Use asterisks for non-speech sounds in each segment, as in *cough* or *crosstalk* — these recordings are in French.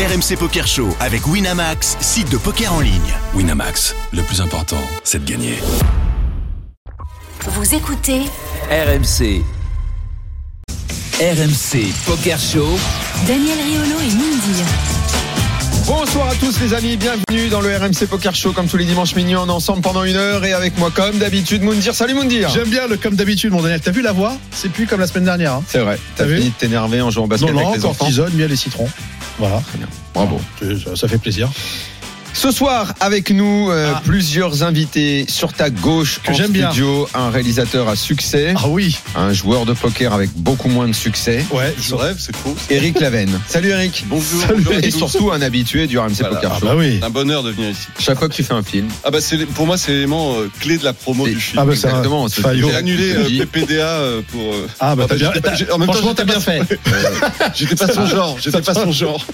RMC Poker Show avec Winamax, site de poker en ligne. Winamax, le plus important, c'est de gagner. Vous écoutez RMC. RMC Poker Show. Daniel Riolo et Mindy. Bonsoir à tous les amis, bienvenue dans le RMC Poker Show comme tous les dimanches minuit, on est ensemble pendant une heure et avec moi comme d'habitude Moundir. Salut Moundir J'aime bien le comme d'habitude mon Daniel. T'as vu la voix? C'est plus comme la semaine dernière. hein. C'est vrai, t'as fini de t'énerver en jouant au basket Non, non, avec les enfants. tisane, miel et citron. Voilà. Bravo. Ça, ça fait plaisir. Ce soir avec nous euh, Ah. plusieurs invités sur ta gauche Que en j'aime bien. studio, un réalisateur à succès, Ah oui. un joueur de poker avec beaucoup moins de succès, Ouais. Je rêve, c'est faux. Eric Lavenne. *laughs* Salut Eric. Bonjour, Salut. bonjour Et surtout un habitué du RMC Voilà. Poker Ah Show. bah oui. un bonheur de venir ici. Chaque fois que tu fais un film, Ah bah pour moi c'est l'élément euh, clé de la promo du film. Ah bah exactement. J'ai annulé euh. PPDA euh, pour. euh, Ah bah Ah t'as bah, bien. j'étais pas- t'as- en même temps, Franchement t'as bien fait. *laughs* J'étais pas son genre. J'étais pas son genre.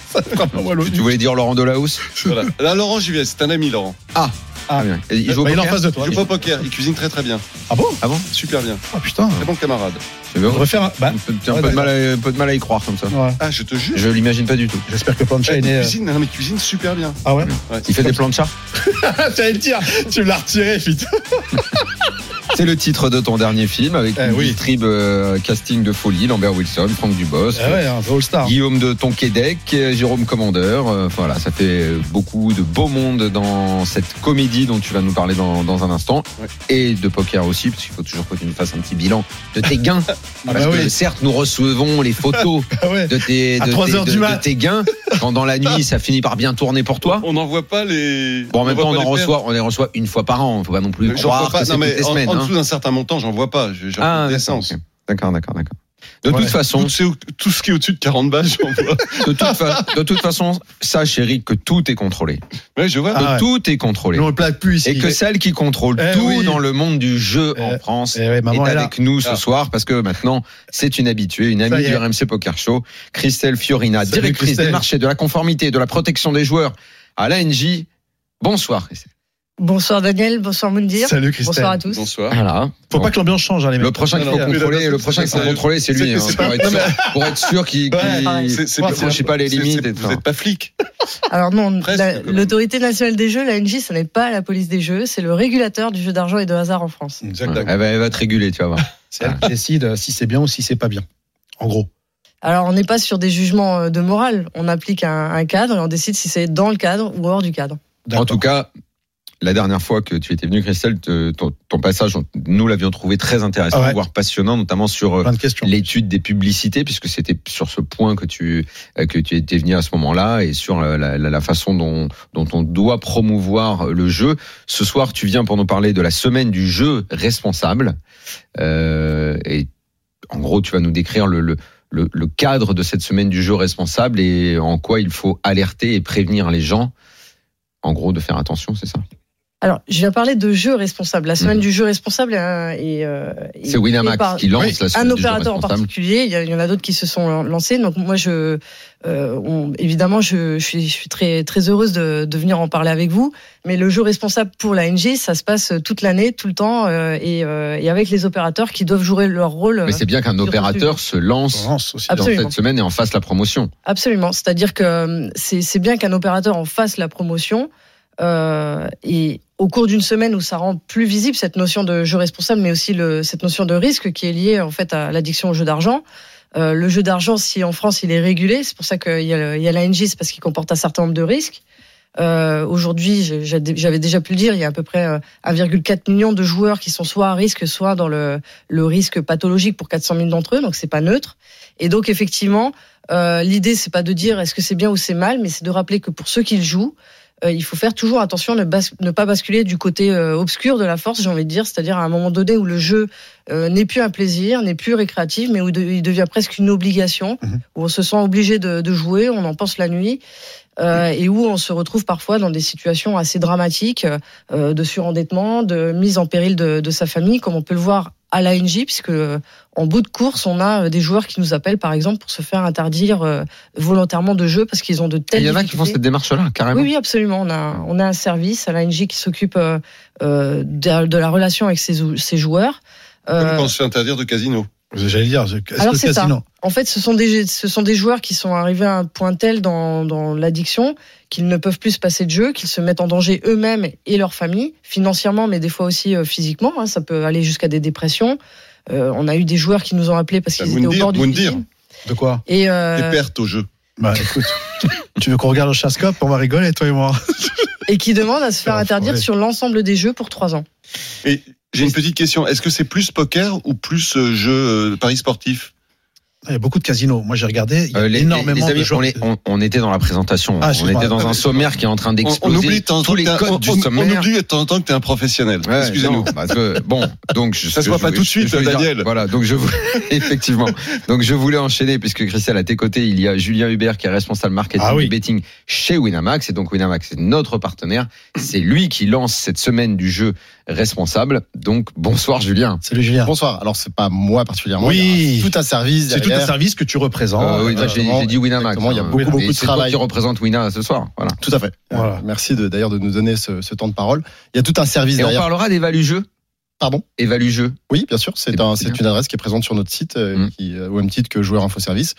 tu voulais dire Laurent Delahousse Voilà. Laurent vais. C'est un ami Laurent. Ah, Ah. bien. Et il joue au Bah, il est en face de toi. Il joue pas au poker. Il cuisine très très bien. Ah bon? Ah bon? Super bien. Ah putain. Très bon camarade. C'est bien. On devrait faire un. Bah. Un peu, un Ouais, peu de mal à, un peu de mal à y croire comme ça. ouais. Ah je te jure. Je l'imagine pas du tout. J'espère que Plancha Eh, est il né. euh, cuisine, non mais il cuisine super bien. Ah ouais. Ouais. Il fait des plans de chat J'allais le dire. Tu l'as retiré, vite. *laughs* C'est le titre de ton dernier film avec Eh une oui. euh, casting de folie, Lambert Wilson, Franck Dubos, ouais, un vrai All-Star. Guillaume de Tonquédec, Jérôme Commandeur. euh, voilà, ça fait beaucoup de beau monde dans cette comédie dont tu vas nous parler dans, dans un instant. Ouais. Et de poker aussi, parce qu'il faut toujours que tu nous fasses un petit bilan de tes *laughs* gains. Ah parce bah que oui. certes, nous recevons les photos *laughs* ouais. de tes, À de 3 tes- heures de- du de mat. tes gains. Quand dans la nuit, ça finit par bien tourner pour toi. On n'envoie pas les. Bon, en même voit temps, on en les reçoit, on les reçoit une fois par an. Faut pas non plus. J'en croire vois pas. que c'est Non toutes mais les en, semaines. en hein. dessous d'un certain montant, j'en vois pas. J'ai Ah, d'accord, d'accord, d'accord. De Ouais. toute façon, Tout, c'est- tout ce qui est au-dessus de 40 balles, j'en vois. de toute, fa- de toute façon, sache Eric que tout est contrôlé. Ouais, je vois. Ah ouais. Tout est contrôlé. Mais on le plaque plus ici. Et que celle qui contrôle Eh tout oui. dans le monde du jeu Eh, en France eh ouais, maman est avec nous ce Ah. soir parce que maintenant c'est une habituée, une amie du. RMC Poker Show, Christelle Fiorina, Salut, directrice Christelle. des marchés, de la conformité, de la protection des joueurs à l'ANJ. Bonsoir Christelle. Bonsoir Daniel, bonsoir Moundir. Salut Christelle. Bonsoir à tous. Bonsoir. Voilà. Faut Bon. pas que l'ambiance change, hein, les mecs. Le prochain qu'il faut contrôler, le c'est- prochain qu'il faut contrôler, c'est lui, C'est- hein, pour, être sûr, mais- pour être sûr qu'il pas- franchit pas les limites. Vous n'êtes pas flic. Alors non, *laughs* la- l'autorité nationale des jeux, l'ANJ, ce n'est pas la police des jeux, c'est le régulateur du jeu d'argent et de hasard en France. Exactement. elle, va, elle va te réguler, tu vas voir. *laughs* C'est elle qui décide euh, si c'est bien ou si c'est pas bien. En gros. Alors on n'est pas sur des jugements euh, de morale, on applique un, un cadre et on décide si c'est dans le cadre ou hors du cadre. En tout cas, la dernière fois que tu étais venu, Christelle, te- ton, ton passage, nous l'avions trouvé très intéressant, Ah ouais. voire passionnant, notamment sur euh, de l'étude des publicités, puisque c'était sur ce point que tu euh, que tu étais venu à ce moment-là, et sur la, la- la façon dont, dont on doit promouvoir le jeu. Ce soir, tu viens pour nous parler de la semaine du jeu responsable, Euh, et en gros, tu vas nous décrire le, le le, le cadre de cette semaine du jeu responsable et en quoi il faut alerter et prévenir les gens, en gros, de faire attention, c'est ça? Alors, je viens parler de jeu responsable. La semaine Mhm. du jeu responsable euh, est, euh, est C'est Winamax par qui lance Oui, la semaine un du jeu opérateur en particulier. Il y, a- il y en a d'autres qui se sont lancés. Donc moi, je, euh, on- évidemment, je, je suis, je suis très très heureuse de, de venir en parler avec vous. Mais le jeu responsable pour l'ANG, ça se passe toute l'année, tout le temps, euh, et, euh, et avec les opérateurs qui doivent jouer leur rôle. Mais c'est bien qu'un opérateur se lance aussi. Dans cette semaine et en fasse la promotion. Absolument. C'est-à-dire que euh, c'est c'est bien qu'un opérateur en fasse la promotion. euh, et au cours d'une semaine où ça rend plus visible cette notion de jeu responsable, mais aussi le, cette notion de risque qui est liée en fait à l'addiction au jeu d'argent. Euh, le jeu d'argent, si en France il est régulé, c'est pour ça qu'il y a, l'ANJ, c'est parce qu'il comporte un certain nombre de risques. Euh, Aujourd'hui, j'avais déjà pu le dire, il y a à peu près euh, 1,4 million de joueurs qui sont soit à risque, soit dans le, le risque pathologique pour 400 000 d'entre eux, donc c'est pas neutre. Et donc effectivement, euh, l'idée c'est pas de dire est-ce que c'est bien ou c'est mal, mais c'est de rappeler que pour ceux qui le jouent, euh, il faut faire toujours attention à ne, bas- ne pas basculer du côté euh, obscur de la force, j'ai envie de dire, c'est-à-dire à un moment donné où le jeu euh, n'est plus un plaisir, n'est plus récréatif, mais où de- il devient presque une obligation, Mhm. où on se sent obligé de, de jouer, on en pense la nuit, euh, et où on se retrouve parfois dans des situations assez dramatiques euh, de surendettement, de mise en péril de, de sa famille, comme on peut le voir à l'ANJ, puisque euh, en bout de course, on a euh, des joueurs qui nous appellent, par exemple, pour se faire interdire euh, volontairement de jeu parce qu'ils ont de telles Il y en a qui font cette démarche-là, carrément. Oui, oui, absolument. On a, on a un service à l'ANJ qui s'occupe euh, euh, de, de la relation avec ses, ses joueurs. Comme Euh, quand on se fait interdire de casino. J'allais dire, Alors, c'est ça. En fait, ce sont des ce sont des joueurs qui sont arrivés à un point tel dans dans l'addiction qu'ils ne peuvent plus se passer de jeu, qu'ils se mettent en danger eux-mêmes et leur famille, financièrement, mais des fois aussi euh, physiquement. hein. ça peut aller jusqu'à des dépressions. Euh, on a eu des joueurs qui nous ont appelés parce qu'ils étaient au bord du suicide. De quoi Et euh, Des pertes au jeu. Bah écoute, *laughs* tu veux qu'on regarde le chasse-cop On va rigoler, toi et moi. et qui demandent à se faire interdire sur l'ensemble des jeux pour trois ans. Et j'ai une petite question. Est-ce que c'est plus poker ou plus euh, jeu euh, paris sportif? Il y a beaucoup de casinos. Moi, j'ai regardé. Il y a Euh, les, énormément les amis, de joueurs. on, est- on- on était dans la présentation. Ah, on était dans un sommaire qui est en train on, on d'exploser oublie tous les codes on- du on- on sommaire. oublie de temps en temps que tu es un professionnel. Ouais, Excusez-nous. que, bon, donc je, Ça se voit pas tout de suite, je voulais dire- Daniel. voilà, donc je voulais, *laughs* effectivement. Donc je voulais enchaîner puisque Christelle à tes côtés, il y a Julien Hubert qui est responsable marketing Ah oui. du betting chez Winamax et donc Winamax c'est notre partenaire. C'est lui qui lance cette semaine du jeu responsable. Donc bonsoir Julien. Salut Julien. Bonsoir. Alors c'est pas moi particulièrement. Oui. tout un service. C'est tout un service que tu représentes. Euh, oui, euh, j'ai dit Winamax. il y a hein. beaucoup, beaucoup de c'est toi travail. qui représente Wina ce soir. Voilà. Tout à fait. Voilà. Euh, merci de- d'ailleurs de nous donner ce, ce temps de parole. Il y a tout un service Et on derrière. parlera d'Evalue Jeu. Pardon? Évalue Jeu. Oui, bien sûr. C'est un, c'est c'est bien. une adresse qui est présente sur notre site, euh, Mm. qui, euh, au même titre que Joueur Info Service.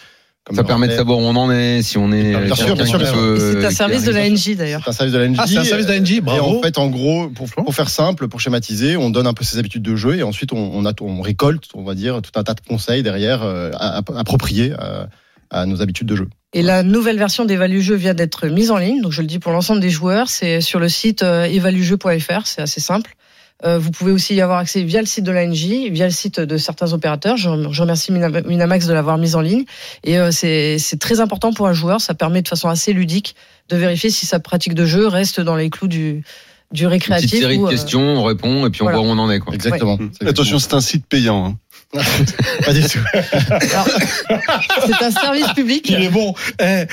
Comme Ça permet de savoir où on en est, si on est. Bien sûr, bien sûr, c'est un service de la NJ d'ailleurs. C'est un service de la NJ. Ah, c'est un service de la NJ, Et bravo. en fait, en gros, pour, pour faire simple, pour schématiser, on donne un peu ses habitudes de jeu et ensuite on, on, a, on récolte, on va dire, tout un tas de conseils derrière euh, appropriés à, à nos habitudes de jeu. Et la nouvelle version d'Evalue Jeu vient d'être mise en ligne. Donc je le dis pour l'ensemble des joueurs, c'est sur le site euh, evalujeu.fr, c'est assez simple. Euh, vous pouvez aussi y avoir accès via le site de l'ANJ, via le site de certains opérateurs. Je, je remercie Mina- Winamax de l'avoir mise en ligne. Et euh, c'est c'est très important pour un joueur. Ça permet de façon assez ludique de vérifier si sa pratique de jeu reste dans les clous du, du Une récréatif. petite série de ou, euh, questions, on répond et puis on voilà. voit où on en est. Quoi. Exactement. Attention, c'est un site payant. hein. *laughs* pas du tout. c'est un service public. Il est bon. Eh,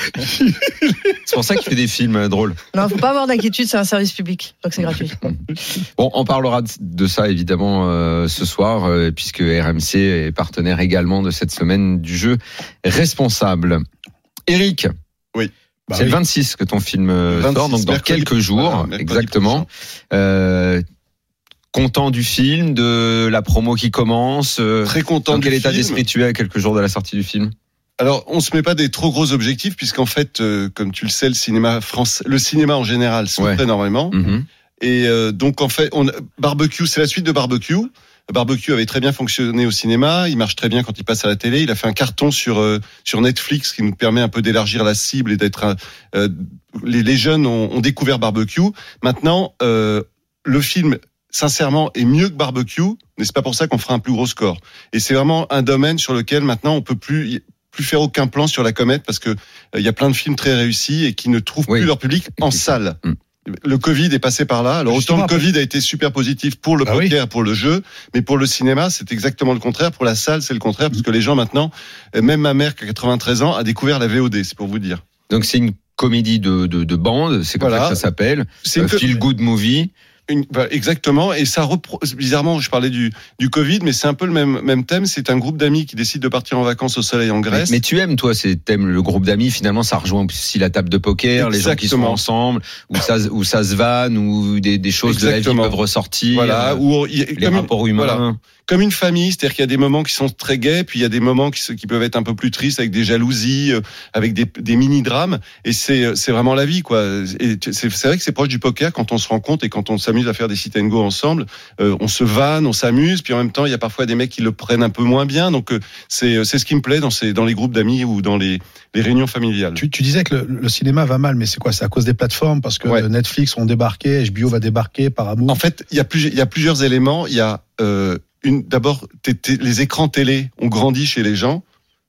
C'est pour ça qu'il fait des films euh, drôles. Non, faut pas avoir d'inquiétude, c'est un service public, donc c'est gratuit. Bon, on parlera de- ça évidemment euh, ce soir, euh, puisque RMC est partenaire également de cette semaine du jeu responsable. Eric, Oui. bah c'est oui. le 26 que ton film euh, 26, sort, donc dans mercredi quelques jours, Voilà, exactement. Euh, content du film, de la promo qui commence. euh, Très content dans quel état d'esprit tu es à quelques jours de la sortie du film Alors, on se met pas des trop gros objectifs puisqu'en fait, euh, comme tu le sais, le cinéma français, le cinéma en général souffre Ouais. énormément. Mhm. Et euh, donc en fait, on, barbecue, c'est la suite de barbecue. Barbecue avait très bien fonctionné au cinéma, il marche très bien quand il passe à la télé. Il a fait un carton sur euh, sur Netflix qui nous permet un peu d'élargir la cible et d'être. euh, les, les jeunes ont, ont découvert barbecue. Maintenant, euh, le film, sincèrement, est mieux que barbecue, mais c'est pas pour ça qu'on fera un plus gros score. Et c'est vraiment un domaine sur lequel maintenant on peut plus plus faire aucun plan sur la comète parce que euh, il y a plein de films très réussis et qui ne trouvent Oui. plus leur public en salle. Mm. Le Covid est passé par là. Alors Justement, autant le Covid a été super positif pour le Ah oui. poker, pour le jeu, mais pour le cinéma, c'est exactement le contraire. Pour la salle, c'est le contraire, parce que les gens maintenant, euh, même ma mère qui a 93 ans, a découvert la VOD. C'est pour vous dire. Donc c'est une comédie de, de, de bande, c'est comme Voilà. ça que ça s'appelle. C'est une, Euh, Feel Good Movie. Une- bah, exactement, et ça repro- bizarrement, je parlais du, du Covid, mais c'est un peu le même même thème. C'est un groupe d'amis qui décide de partir en vacances au soleil en Grèce. mais tu aimes, toi, c'est t'aimes le groupe d'amis. Finalement, ça rejoint aussi la table de poker, les gens qui sont Exactement. ensemble, où ça, où ça se vanne, où des, des choses de la vie Exactement. peuvent ressortir. voilà, euh, où il y a- les rapports humains. voilà. Comme une famille, c'est-à-dire qu'il y a des moments qui sont très gais, puis il y a des moments qui, peuvent être un peu plus tristes, avec des jalousies, euh, avec des, des mini-drames, et c'est euh, vraiment la vie, quoi. C'est vrai que c'est proche du poker quand on se rencontre et quand on s'amuse à faire des sit and go ensemble, euh, on se vanne, on s'amuse, puis en même temps, il y a parfois des mecs qui le prennent un peu moins bien, donc euh, c'est c'est ce qui me plaît dans, ces, dans les groupes d'amis ou dans les, les réunions familiales. Tu, tu disais que le, le cinéma va mal, mais c'est quoi? C'est à cause des plateformes? Parce que Ouais. Netflix ont débarqué, HBO va débarquer, Paramount. En fait, il y a y a plusieurs éléments. Il y a euh, d'abord, les écrans télé ont grandi chez les gens.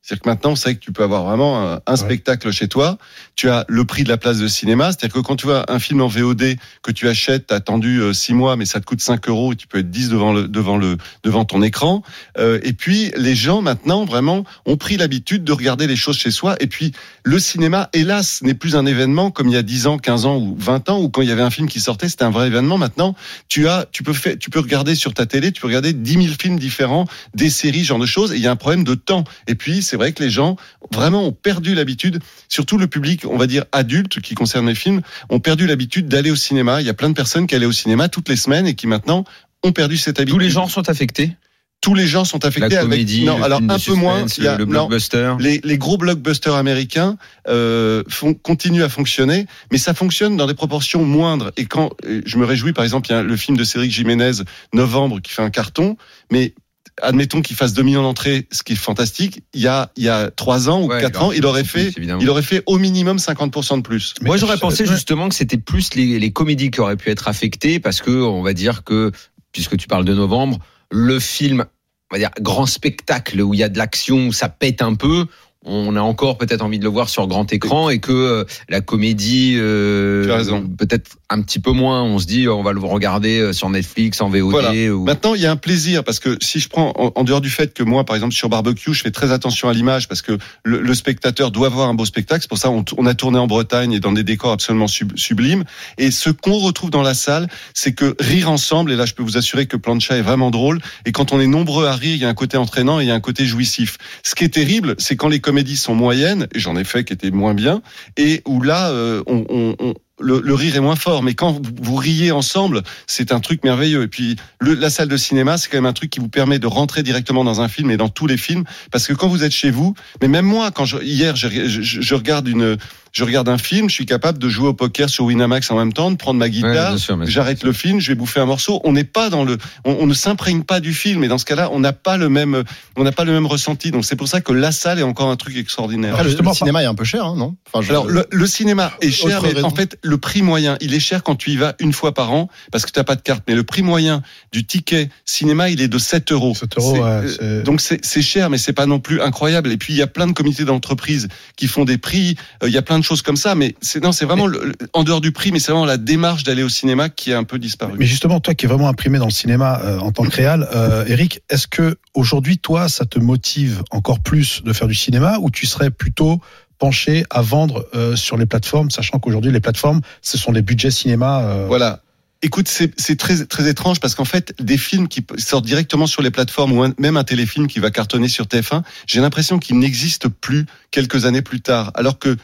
C'est-à-dire que maintenant, c'est que tu peux avoir vraiment un, un Ouais. spectacle chez toi. Tu as le prix de la place de cinéma. C'est-à-dire que quand tu vois un film en VOD que tu achètes, t'as attendu euh, six mois, mais ça te coûte 5 euros et tu peux être 10 devant le, devant le, devant ton écran. Euh, et puis, les gens maintenant, vraiment, ont pris l'habitude de regarder les choses chez soi. Et puis, le cinéma, hélas, n'est plus un événement comme il y a 10 ans, 15 ans ou 20 ans où quand il y avait un film qui sortait, c'était un vrai événement. Maintenant, tu as, tu peux faire, tu peux regarder sur ta télé, tu peux regarder 10 000 films différents, des séries, genre de choses. Et il y a un problème de temps. Et puis, c'est vrai que les gens vraiment ont perdu l'habitude, surtout le public, on va dire adulte, qui concerne les films, ont perdu l'habitude d'aller au cinéma. Il y a plein de personnes qui allaient au cinéma toutes les semaines et qui maintenant ont perdu cette habitude. Tous les genres sont affectés? tous les gens sont La affectés comédie, avec non le alors un peu moins il y a- le non, blockbuster. les, les gros blockbusters américains euh, font, continuent à fonctionner, mais ça fonctionne dans des proportions moindres. Et quand euh, je me réjouis, par exemple, il y a le film de Cédric Jiménez, Novembre, qui fait un carton, mais admettons qu'il fasse 2 millions d'entrées, ce qui est fantastique. Il y a il y a trois ans ou Ouais, quatre il ans, aurait il aurait fait plus, il aurait fait au minimum 50% de plus. Moi, j'aurais pensé justement que c'était plus les, les comédies qui auraient pu être affectées parce que, on va dire que, puisque tu parles de novembre, le film, on va dire, grand spectacle où il y a de l'action, où ça pète un peu, on a encore peut-être envie de le voir sur grand écran et que euh, la comédie, euh, peut-être un petit peu moins, on se dit, on va le regarder euh, sur Netflix, en VOD. Voilà. Ou... Maintenant, il y a un plaisir parce que si je prends en, en dehors du fait que moi, par exemple, sur barbecue, je fais très attention à l'image parce que le, le spectateur doit voir un beau spectacle. C'est pour ça on, on a tourné en Bretagne et dans des décors absolument sub- sublimes. Et ce qu'on retrouve dans la salle, c'est que rire ensemble. Et là, je peux vous assurer que Plancha est vraiment drôle. Et quand on est nombreux à rire, il y a un côté entraînant et il y a un côté jouissif. Ce qui est terrible, c'est quand les comédies sont moyennes. Et j'en ai fait qui étaient moins bien. Et où là, euh, on, on- le, rire est moins fort, mais quand vous, riez ensemble, c'est un truc merveilleux. Et puis, la salle de cinéma, c'est quand même un truc qui vous permet de rentrer directement dans un film et dans tous les films, parce que quand vous êtes chez vous, mais même moi, quand hier, je regarde une, je regarde un film, je suis capable de jouer au poker sur Winamax en même temps, de prendre ma Ouais, guitare, bien sûr, bien sûr. j'arrête le film, je vais bouffer un morceau. On n'est pas dans le, on, on ne s'imprègne pas du film, et dans ce cas-là, on n'a pas le même, on n'a pas le même ressenti. Donc c'est pour ça que la salle est encore un truc extraordinaire. Après, le- justement, le cinéma est un peu cher, hein, non Enfin, je- Alors le, le cinéma est cher, mais en fait le prix moyen, il est cher quand tu y vas une fois par an parce que tu n'as pas de carte. Mais le prix moyen du ticket cinéma, il est de 7 euros. 7 euros, ouais, euh, donc c'est c'est cher, mais c'est pas non plus incroyable. Et puis il y a plein de comités d'entreprise qui font des prix. euh, Il y a plein de choses comme ça, mais c'est non, c'est vraiment le- en dehors du prix, mais c'est vraiment la démarche d'aller au cinéma qui est un peu disparu. Mais justement, toi qui es vraiment imprimé dans le cinéma euh, en tant que réal, euh, Eric, est-ce que aujourd'hui, toi, ça te motive encore plus de faire du cinéma ou tu serais plutôt penché à vendre euh, sur les plateformes, sachant qu'aujourd'hui, les plateformes, ce sont des budgets cinéma. euh, Voilà. Écoute, c'est très très étrange parce qu'en fait, des films qui sortent directement sur les plateformes ou un- même un téléfilm qui va cartonner sur TF1, j'ai l'impression qu'il n'existe plus quelques années plus tard. Alors que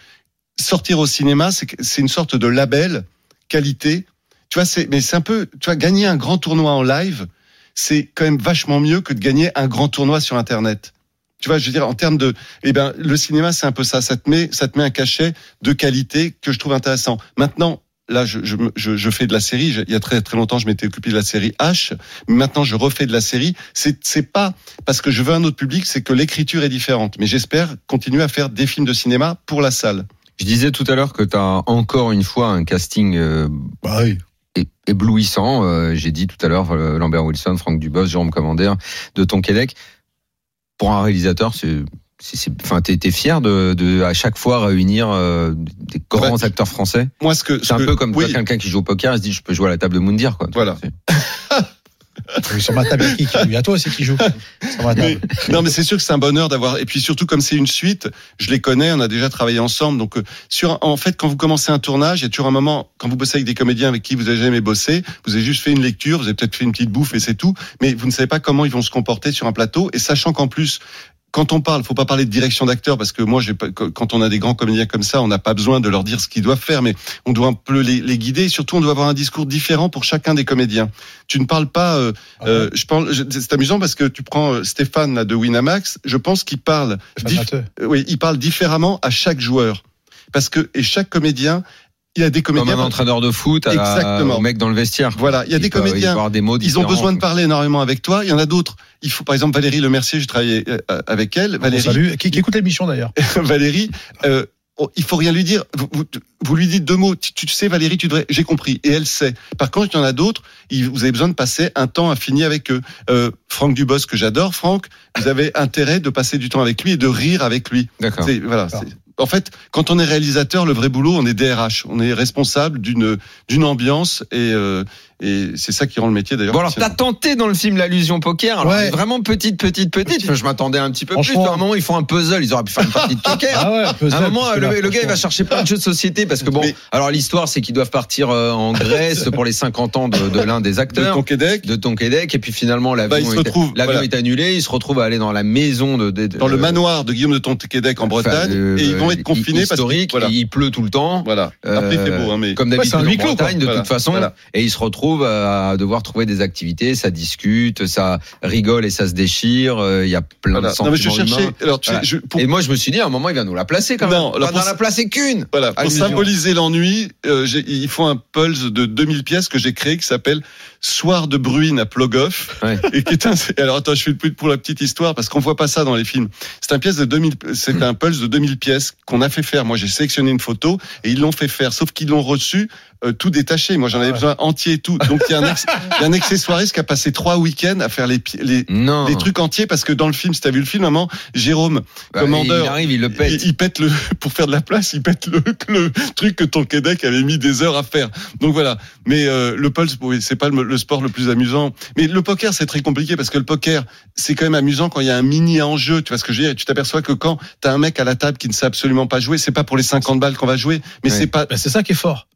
sortir au cinéma, c'est une sorte de label qualité. Tu vois, c'est mais c'est un peu, tu vois, gagner un grand tournoi en live, c'est quand même vachement mieux que de gagner un grand tournoi sur Internet. Tu vois, je veux dire, en termes de, eh ben, le cinéma, c'est un peu ça. Ça te met, ça te met un cachet de qualité que je trouve intéressant. Maintenant, là, je, fais de la série. Il y a très très longtemps, je m'étais occupé de la série H. Mais maintenant, je refais de la série. C'est c'est pas parce que je veux un autre public, c'est que l'écriture est différente. Mais j'espère continuer à faire des films de cinéma pour la salle. Je disais tout à l'heure que tu as encore une fois un casting euh, Bah oui. éblouissant. Euh, J'ai dit tout à l'heure euh, Lambert Wilson, Franck Dubos, Jérôme Commander de Tonquédec. Pour un réalisateur, c'est enfin t'es fier de, de à chaque fois réunir euh, des grands Bah, acteurs français? Moi, ce que ce C'est un que- peu comme oui, quelqu'un qui joue au poker, il se dit je peux jouer à la table de Moundir quoi. Voilà. *laughs* C'est- Sur ma table, qui joue a toi aussi qui joue. *laughs* Mais- non, mais c'est sûr que c'est un bonheur d'avoir. Et puis surtout, comme c'est une suite, je les connais, on a déjà travaillé ensemble. Donc, euh, sur, en fait, quand vous commencez un tournage, il y a toujours un moment, quand vous bossez avec des comédiens avec qui vous avez jamais bossé, vous avez juste fait une lecture, vous avez peut-être fait une petite bouffe et c'est tout. Mais vous ne savez pas comment ils vont se comporter sur un plateau. Et sachant qu'en plus, quand on parle, faut pas parler de direction d'acteur parce que moi, j'ai pas- quand on a des grands comédiens comme ça, on n'a pas besoin de leur dire ce qu'ils doivent faire, mais on doit un peu les, les guider. Et surtout, on doit avoir un discours différent pour chacun des comédiens. Tu ne parles pas. euh, euh, je parle. C'est amusant parce que tu prends euh, Stéphane là, de Winamax. Je pense qu'il parle. Dif- oui, il parle différemment à chaque joueur parce que et chaque comédien, il y a des Comme comédiens. un entraîneur de foot à Exactement. au mec dans le vestiaire. Voilà, il y a Il des peut- comédiens. avoir des mots Ils ont besoin de parler énormément avec toi. Il y en a d'autres. Il faut, par exemple, Valérie Lemercier, j'ai travaillé euh, avec elle. Valérie, Salut. Qui, qui écoute l'émission d'ailleurs *laughs* Valérie, euh, oh, il faut rien lui dire. Vous, vous, vous lui dites deux mots. Tu, tu sais, Valérie, tu devrais. J'ai compris. Et elle sait. Par contre, il y en a d'autres. il- Vous avez besoin de passer un temps infini avec eux. Euh, Franck Dubos, que j'adore, Franck, vous avez intérêt de passer du temps avec lui et de rire avec lui. D'accord. C'est- Voilà. En fait, quand on est réalisateur, le vrai boulot, on est DRH. On est responsable d'une d'une ambiance et, euh, et c'est ça qui rend le métier d'ailleurs. Bon alors t'as tenté dans le film l'allusion poker, alors Ouais. vraiment petite petite petite. Enfin, je m'attendais un petit peu plus. À un moment ils font un puzzle, ils auraient pu faire une partie de poker. *laughs* Ah ouais, À un moment, le, le gars, il va chercher plein de jeux de société parce que bon, Mais- alors l'histoire, c'est qu'ils doivent partir euh, en Grèce pour les 50 ans de, de l'un des de acteurs. De Tonquédec, et puis finalement l'avion Bah, est, voilà. est annulé, il se retrouve à aller dans la maison de, de- de- dans le euh, manoir de Guillaume de Tonquédec en Bretagne, enfin, euh, et ils vont être confinés parce historique, que voilà. pleut tout le temps. Voilà. Après, il fait beau, hein, mais Comme d'habitude c'est un en. Bretagne de toute façon, et il se retrouve retrouve à devoir trouver des activités, ça discute, ça rigole et ça se déchire. euh, Il y a plein Voilà. de Non, sentiments mais je cherchais. humains. Alors, tu sais, Voilà. je- pour- Et moi, je me suis dit, à un moment, il va nous la placer quand même. Non, alors pour- la placer qu'une. Voilà, pour symboliser l'ennui, euh, il faut un pulse de 2000 pièces que j'ai créé qui s'appelle Soir de Bruine à Plogoff. Ouais. *laughs* Et qui est un, alors attends, je fais le plus pour la petite histoire parce qu'on voit pas ça dans les films. C'est un pièce de 2000, c'est un pulse de 2000 pièces qu'on a fait faire. Moi, j'ai sélectionné une photo et ils l'ont fait faire, sauf qu'ils l'ont reçu euh, tout détaché. Moi, j'en avais Ouais. besoin entier et tout. Donc il y a un, ex- *laughs* il y a un accessoiriste qui a passé trois week-ends à faire les, pi- les, Non. les trucs entiers parce que dans le film, si t'as vu le film, maman, Jérôme, Bah, commandeur, Il arrive, il le pète. il, il pète le *laughs* pour faire de la place, il pète le, le truc que ton Québec avait mis des heures à faire. Donc voilà. Mais euh, le pulse, oui, c'est pas le, le sport le plus amusant. Mais le poker, c'est très compliqué parce que le poker, c'est quand même amusant quand il y a un mini enjeu. Tu vois ce que je veux dire? Et Tu t'aperçois que quand t'as un mec à la table qui ne sait absolument pas jouer, c'est pas pour les 50 balles qu'on va jouer, mais Ouais. c'est pas. Ben, c'est ça qui est fort.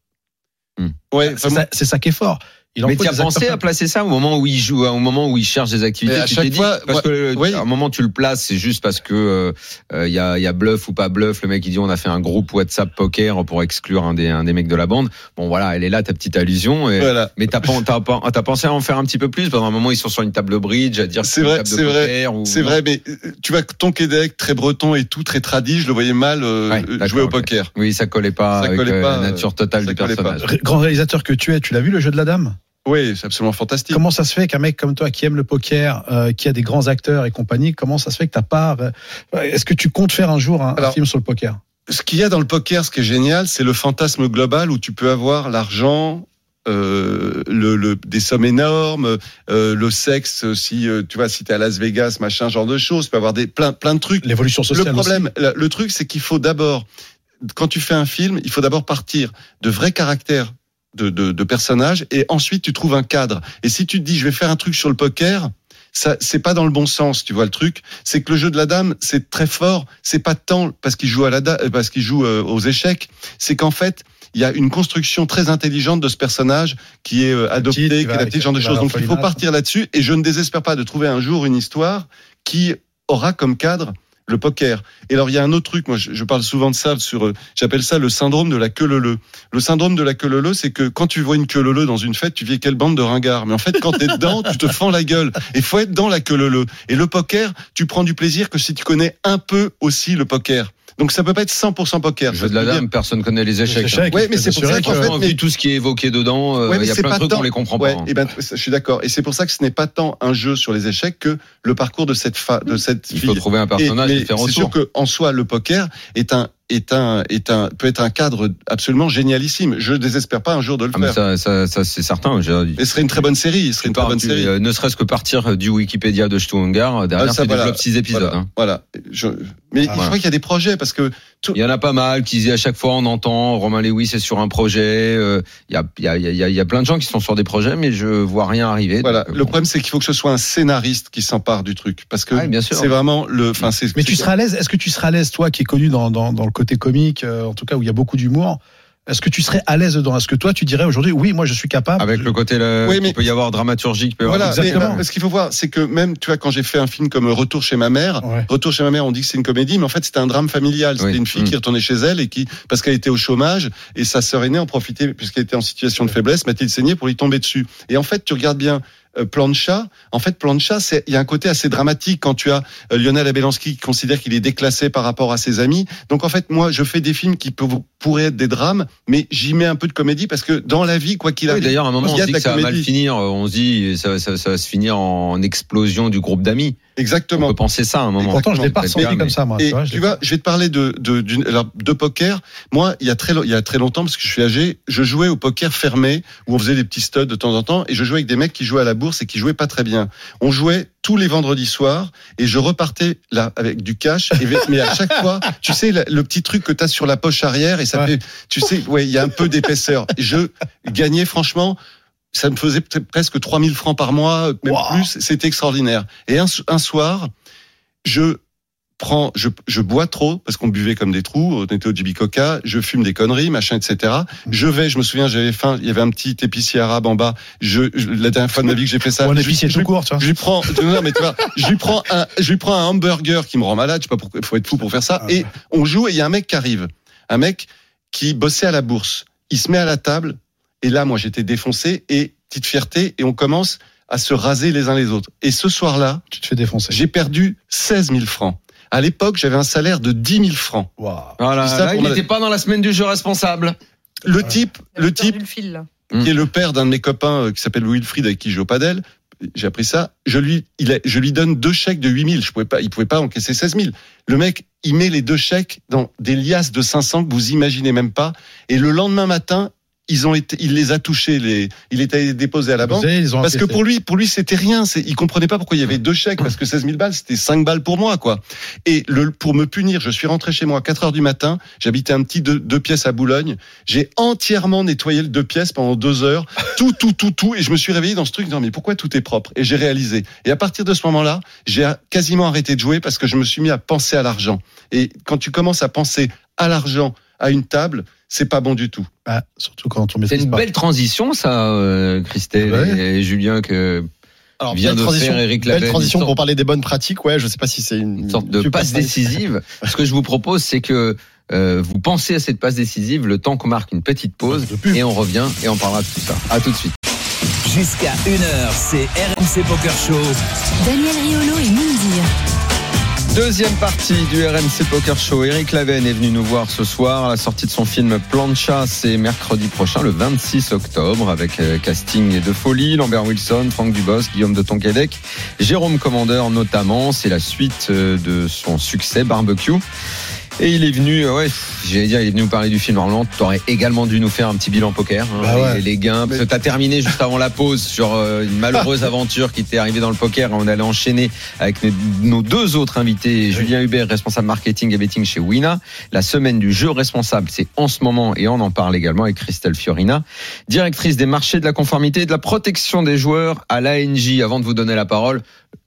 Ouais. C'est vraiment. ça, c'est ça qui est fort. Il Mais tu as pensé à placer ça au moment où il joue, au moment où il cherche des activités Mais à tu chaque t'es dit, fois, parce que oui. à un moment tu le places, c'est juste parce que euh, euh, il y, a, il y a bluff ou pas bluff. Le mec il dit on a fait un groupe WhatsApp poker pour exclure un des, un des mecs de la bande. Bon voilà, elle est là ta petite allusion. Et, Voilà. Mais t'as pas, t'as pas, t'as pensé à en faire un petit peu plus. Pendant un moment ils sont sur une table bridge à dire que C'est vrai, c'est vrai, C'est vrai, mais euh, tu vois, ton Québec, très breton et tout, très tradi, je le voyais mal euh, Ouais, jouer au ok. poker. Oui, ça collait pas Ça avec collait euh, pas, la nature totale du pas. personnage. Grand réalisateur que tu es, tu l'as vu le jeu de la dame? Oui, c'est absolument fantastique. Comment ça se fait qu'un mec comme toi qui aime le poker, euh, qui a des grands acteurs et compagnie, comment ça se fait que t'as pas euh, Est-ce que tu comptes faire un jour un, film sur le poker? ce qu'il y a dans le poker, ce qui est génial, c'est le fantasme global où tu peux avoir l'argent, euh, le, le- des sommes énormes, euh, le sexe aussi. euh, tu vois, si t'es à Las Vegas, machin, genre de choses, tu peux avoir des plein plein de trucs. L'évolution sociale. Le problème, le truc, c'est qu'il faut d'abord, quand tu fais un film, il faut d'abord partir de vrais caractères. De, de, de personnages et ensuite tu trouves un cadre. Et si tu te dis je vais faire un truc sur le poker ça c'est pas dans le bon sens tu vois le truc. C'est que le jeu de la dame c'est très fort c'est pas tant parce qu'il joue à la euh, parce qu'il joue euh, aux échecs. C'est qu'en fait il y a une construction très intelligente de ce personnage qui est euh, adopté, qui est adapté, ce genre de choses. Donc il faut partir là-dessus et je ne désespère pas de trouver un jour une histoire qui aura comme cadre le poker. Et alors il y a un autre truc, moi je, je parle souvent de ça sur, euh, j'appelle ça le syndrome de la queue leu Le syndrome de la queue leu c'est que quand tu vois une queue leu dans une fête, tu dis quelle bande de ringards. Mais en fait quand t'es *laughs* dedans, tu te fends la gueule. Et faut être dans la queue leu Et le poker, tu prends du plaisir que si tu connais un peu aussi le poker. Donc ça peut pas être 100% poker. Jeu de la dame, personne connaît les échecs. Les échecs, Ouais, mais c'est pour ça qu'en que- fait, mais- vu tout ce qui est évoqué dedans, euh, Ouais, il mais y a c'est plein de pas trucs qu'on les comprend Ouais, pas. hein. et ben, je suis d'accord. Et c'est pour ça que ce n'est pas tant un jeu sur les échecs que le parcours de cette, fa- de cette Il fille. faut trouver un personnage et, mais faire c'est sûr que en soi, le poker est un, est un, est un, peut être un cadre absolument génialissime. Je désespère pas un jour de le Ah, mais faire. ça, ça, ça c'est certain. Et ce serait une très bonne série. Ce serait une très bonne série. euh, ne serait-ce que partir du Wikipédia de Stuttgart, derrière Ah, ça, tu voilà. développes six épisodes. Voilà. hein. voilà. Je- mais Ah, je crois qu'il y a des projets parce que Il y en a pas mal qui à chaque fois on entend Romain Lewis est sur un projet. euh, Il y, a, il y, a, il y, a, il y a plein de gens qui sont sur des projets, mais je vois rien arriver. voilà. donc, euh, Le bon. problème, c'est qu'il faut que ce soit un scénariste qui s'empare du truc parce que Ouais, sûr. c'est vraiment le. Enfin, c'est. Mais tu seras à l'aise. Est-ce que tu seras à l'aise, toi, qui es connu dans, dans, dans le côté comique, euh, en tout cas où il y a beaucoup d'humour Est-ce que tu serais à l'aise dedans Est-ce que toi, tu dirais aujourd'hui, oui, moi, je suis capable Avec le côté là, Oui, mais- peut y avoir dramaturgique, il peut y avoir Voilà, mais, Exactement. euh, ce qu'il faut voir, c'est que même, tu vois, quand j'ai fait un film comme Retour chez ma mère, Ouais. Retour chez ma mère, on dit que c'est une comédie, mais en fait, c'était un drame familial. C'était Oui. une fille Mm. qui retournait chez elle et qui, parce qu'elle était au chômage, et sa sœur aînée en profitait, puisqu'elle était en situation de faiblesse, le saigné pour lui tomber dessus. Et en fait, tu regardes bien, euh, Plan de chat, en fait, Plan de chat, c'est, il y a un côté assez dramatique quand tu as euh, Lionel Abelanski qui considère qu'il est déclassé par rapport à ses amis. Donc, en fait, moi, je fais des films qui peuvent, pourraient être des drames, mais j'y mets un peu de comédie parce que dans la vie, quoi qu'il Oui, arrive, D'ailleurs, à un moment, on se dit que ça va mal finir. euh, On se dit ça, ça, ça va se finir en explosion du groupe d'amis. On Exactement. peut penser ça à un moment. Pourtant, je l'ai pas ressenti comme mais- ça, moi. Et tu vois, je tu l'ai vois, pas. je vais te parler de de, d'une- alors, de poker. Moi, il y a très il y a très longtemps parce que je suis âgé, je jouais au poker fermé où on faisait des petits studs de temps en temps et je jouais avec des mecs qui jouaient à la bourse et qui jouaient pas très bien. On jouait tous les vendredis soirs et je repartais là avec du cash et, mais à chaque fois, tu sais le, le petit truc que tu as sur la poche arrière et ça Ouais. fait tu sais ouais, il y a un peu d'épaisseur. Je gagnais franchement ça me faisait presque 3000 francs par mois, même Wow. plus, c'était extraordinaire. Et un, un soir, je prends, je, je bois trop parce qu'on buvait comme des trous. On était au JB Coca. Je fume des conneries, machin, etc. Je vais, je me souviens, j'avais faim. Il y avait un petit épicier arabe en bas. Je, je- la dernière fois de ma vie que j'ai fait ça. Un épicier tout court, tu vois. je lui prends, non, mais tu vois, je lui prends un, je lui prends un hamburger qui me rend malade. Je sais pas pourquoi, faut être fou pour faire ça. Ah Et on joue et il y a un mec qui arrive. Un mec qui bossait à la bourse. Il se met à la table. Et là, moi, j'étais défoncé. Et petite fierté et on commence à se raser les uns les autres. Et ce soir-là, Tu te fais défoncer. j'ai perdu 16 000 francs. À l'époque, j'avais un salaire de 10 000 francs. Waouh. Voilà, ça là, il n'était pas dans la semaine du jeu responsable. Le type, le type le fil, là. qui est le père d'un de mes copains euh, qui s'appelle Wilfried avec qui je joue au padel. J'ai appris ça. Je lui, il a- je lui donne deux chèques de 8000. Je pouvais pas, il pouvait pas encaisser 16 000. Le mec, il met les deux chèques dans des liasses de 500 que vous imaginez même pas. Et le lendemain matin, ils ont été, il les a touchés. Les, il était déposé à la banque. Vous savez, ils ont Parce que pour lui, pour lui, c'était rien. Il comprenait pas pourquoi il y avait deux chèques. Parce que 16 000 balles, c'était 5 balles pour moi, quoi. Et le, pour me punir, je suis rentré chez moi à 4 heures du matin. J'habitais un petit deux, deux pièces à Boulogne. J'ai entièrement nettoyé le deux pièces pendant deux heures. Tout, tout, tout, tout. Et je me suis réveillé dans ce truc, disant, mais pourquoi tout est propre? Et j'ai réalisé. Et à partir de ce moment-là, j'ai quasiment arrêté de jouer parce que je me suis mis à penser à l'argent. Et quand tu commences à penser à l'argent, à une table, c'est pas bon du tout. Ah, surtout quand on C'est une pas. belle transition, ça, euh, Christelle Ouais. et Julien, que Alors, vient belle de transition, faire Eric belle transition sorte- pour parler des bonnes pratiques. Ouais, je sais pas si c'est une, une sorte de passe transition. décisive. *laughs* Ce que je vous propose, c'est que euh, vous pensez à cette passe décisive le temps qu'on marque une petite pause et on revient et on parlera de tout ça. À tout de suite. Jusqu'à 1h, c'est RMC Poker Show. Daniel Riolo et Mindir. Deuxième partie du RMC Poker Show. Eric Laven est venu nous voir ce soir à la sortie de son film Plancha. C'est mercredi prochain, le 26 octobre, avec euh, casting de folie. Lambert Wilson, Franck Dubos, Guillaume de Tonquédec, Jérôme Commandeur notamment. C'est la suite euh, de son succès Barbecue. Et il est venu, euh, ouais, j'allais dire, il est venu nous parler du film. Normalement, tu aurais également dû nous faire un petit bilan poker, hein, Bah ouais. les, les gains. Parce que t'as terminé juste avant la pause sur euh, une malheureuse *laughs* aventure qui t'est arrivée dans le poker. On allait enchaîner avec nos, nos deux autres invités, Julien Hubert, responsable marketing et betting chez Wina. La semaine du jeu responsable, c'est en ce moment et on en parle également avec Christelle Fiorina, directrice des marchés de la conformité et de la protection des joueurs à l'ANJ. Avant de vous donner la parole,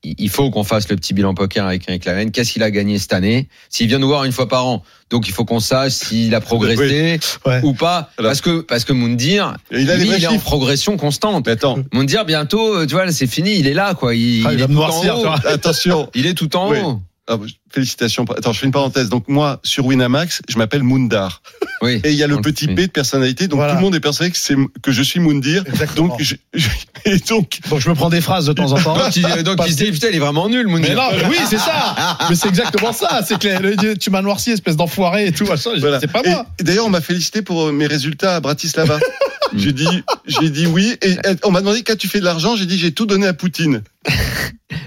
il faut qu'on fasse le petit bilan poker avec Eric Lavenne. Qu'est-ce qu'il a gagné cette année? S'il vient nous voir une fois par an, donc il faut qu'on sache s'il a progressé Ouais. ou pas. Alors- Parce que parce que Moundir, il a lui, il est en progression constante. Mais attends, Moundir, bientôt, euh, tu vois, c'est fini, il est là, quoi. Il, Ah, il est tout en haut. attention. Il est tout en Oui. haut. Ah, félicitations. Attends, je fais une parenthèse. Donc moi, sur Winamax, je m'appelle Moundar. Oui. Et il y a le petit. P de personnalité. Donc Voilà. tout le monde est persuadé que, c'est, que je suis Moundir. Exactement. Donc, je, je- *laughs* et donc, Donc je me prends des phrases de temps en temps. Donc, il, donc, il se dit, putain, il est vraiment nul, Moundir. Mais non, mais oui, c'est ça. Mais c'est exactement ça. C'est que le- le- tu m'as noirci, espèce d'enfoiré et tout. machin. Voilà. C'est pas moi. Et, d'ailleurs, on m'a félicité pour euh, mes résultats à Bratislava. *laughs* *laughs* j'ai dit, j'ai dit oui. Et on m'a demandé quand tu fais de l'argent? J'ai dit j'ai tout donné à Poutine. *laughs*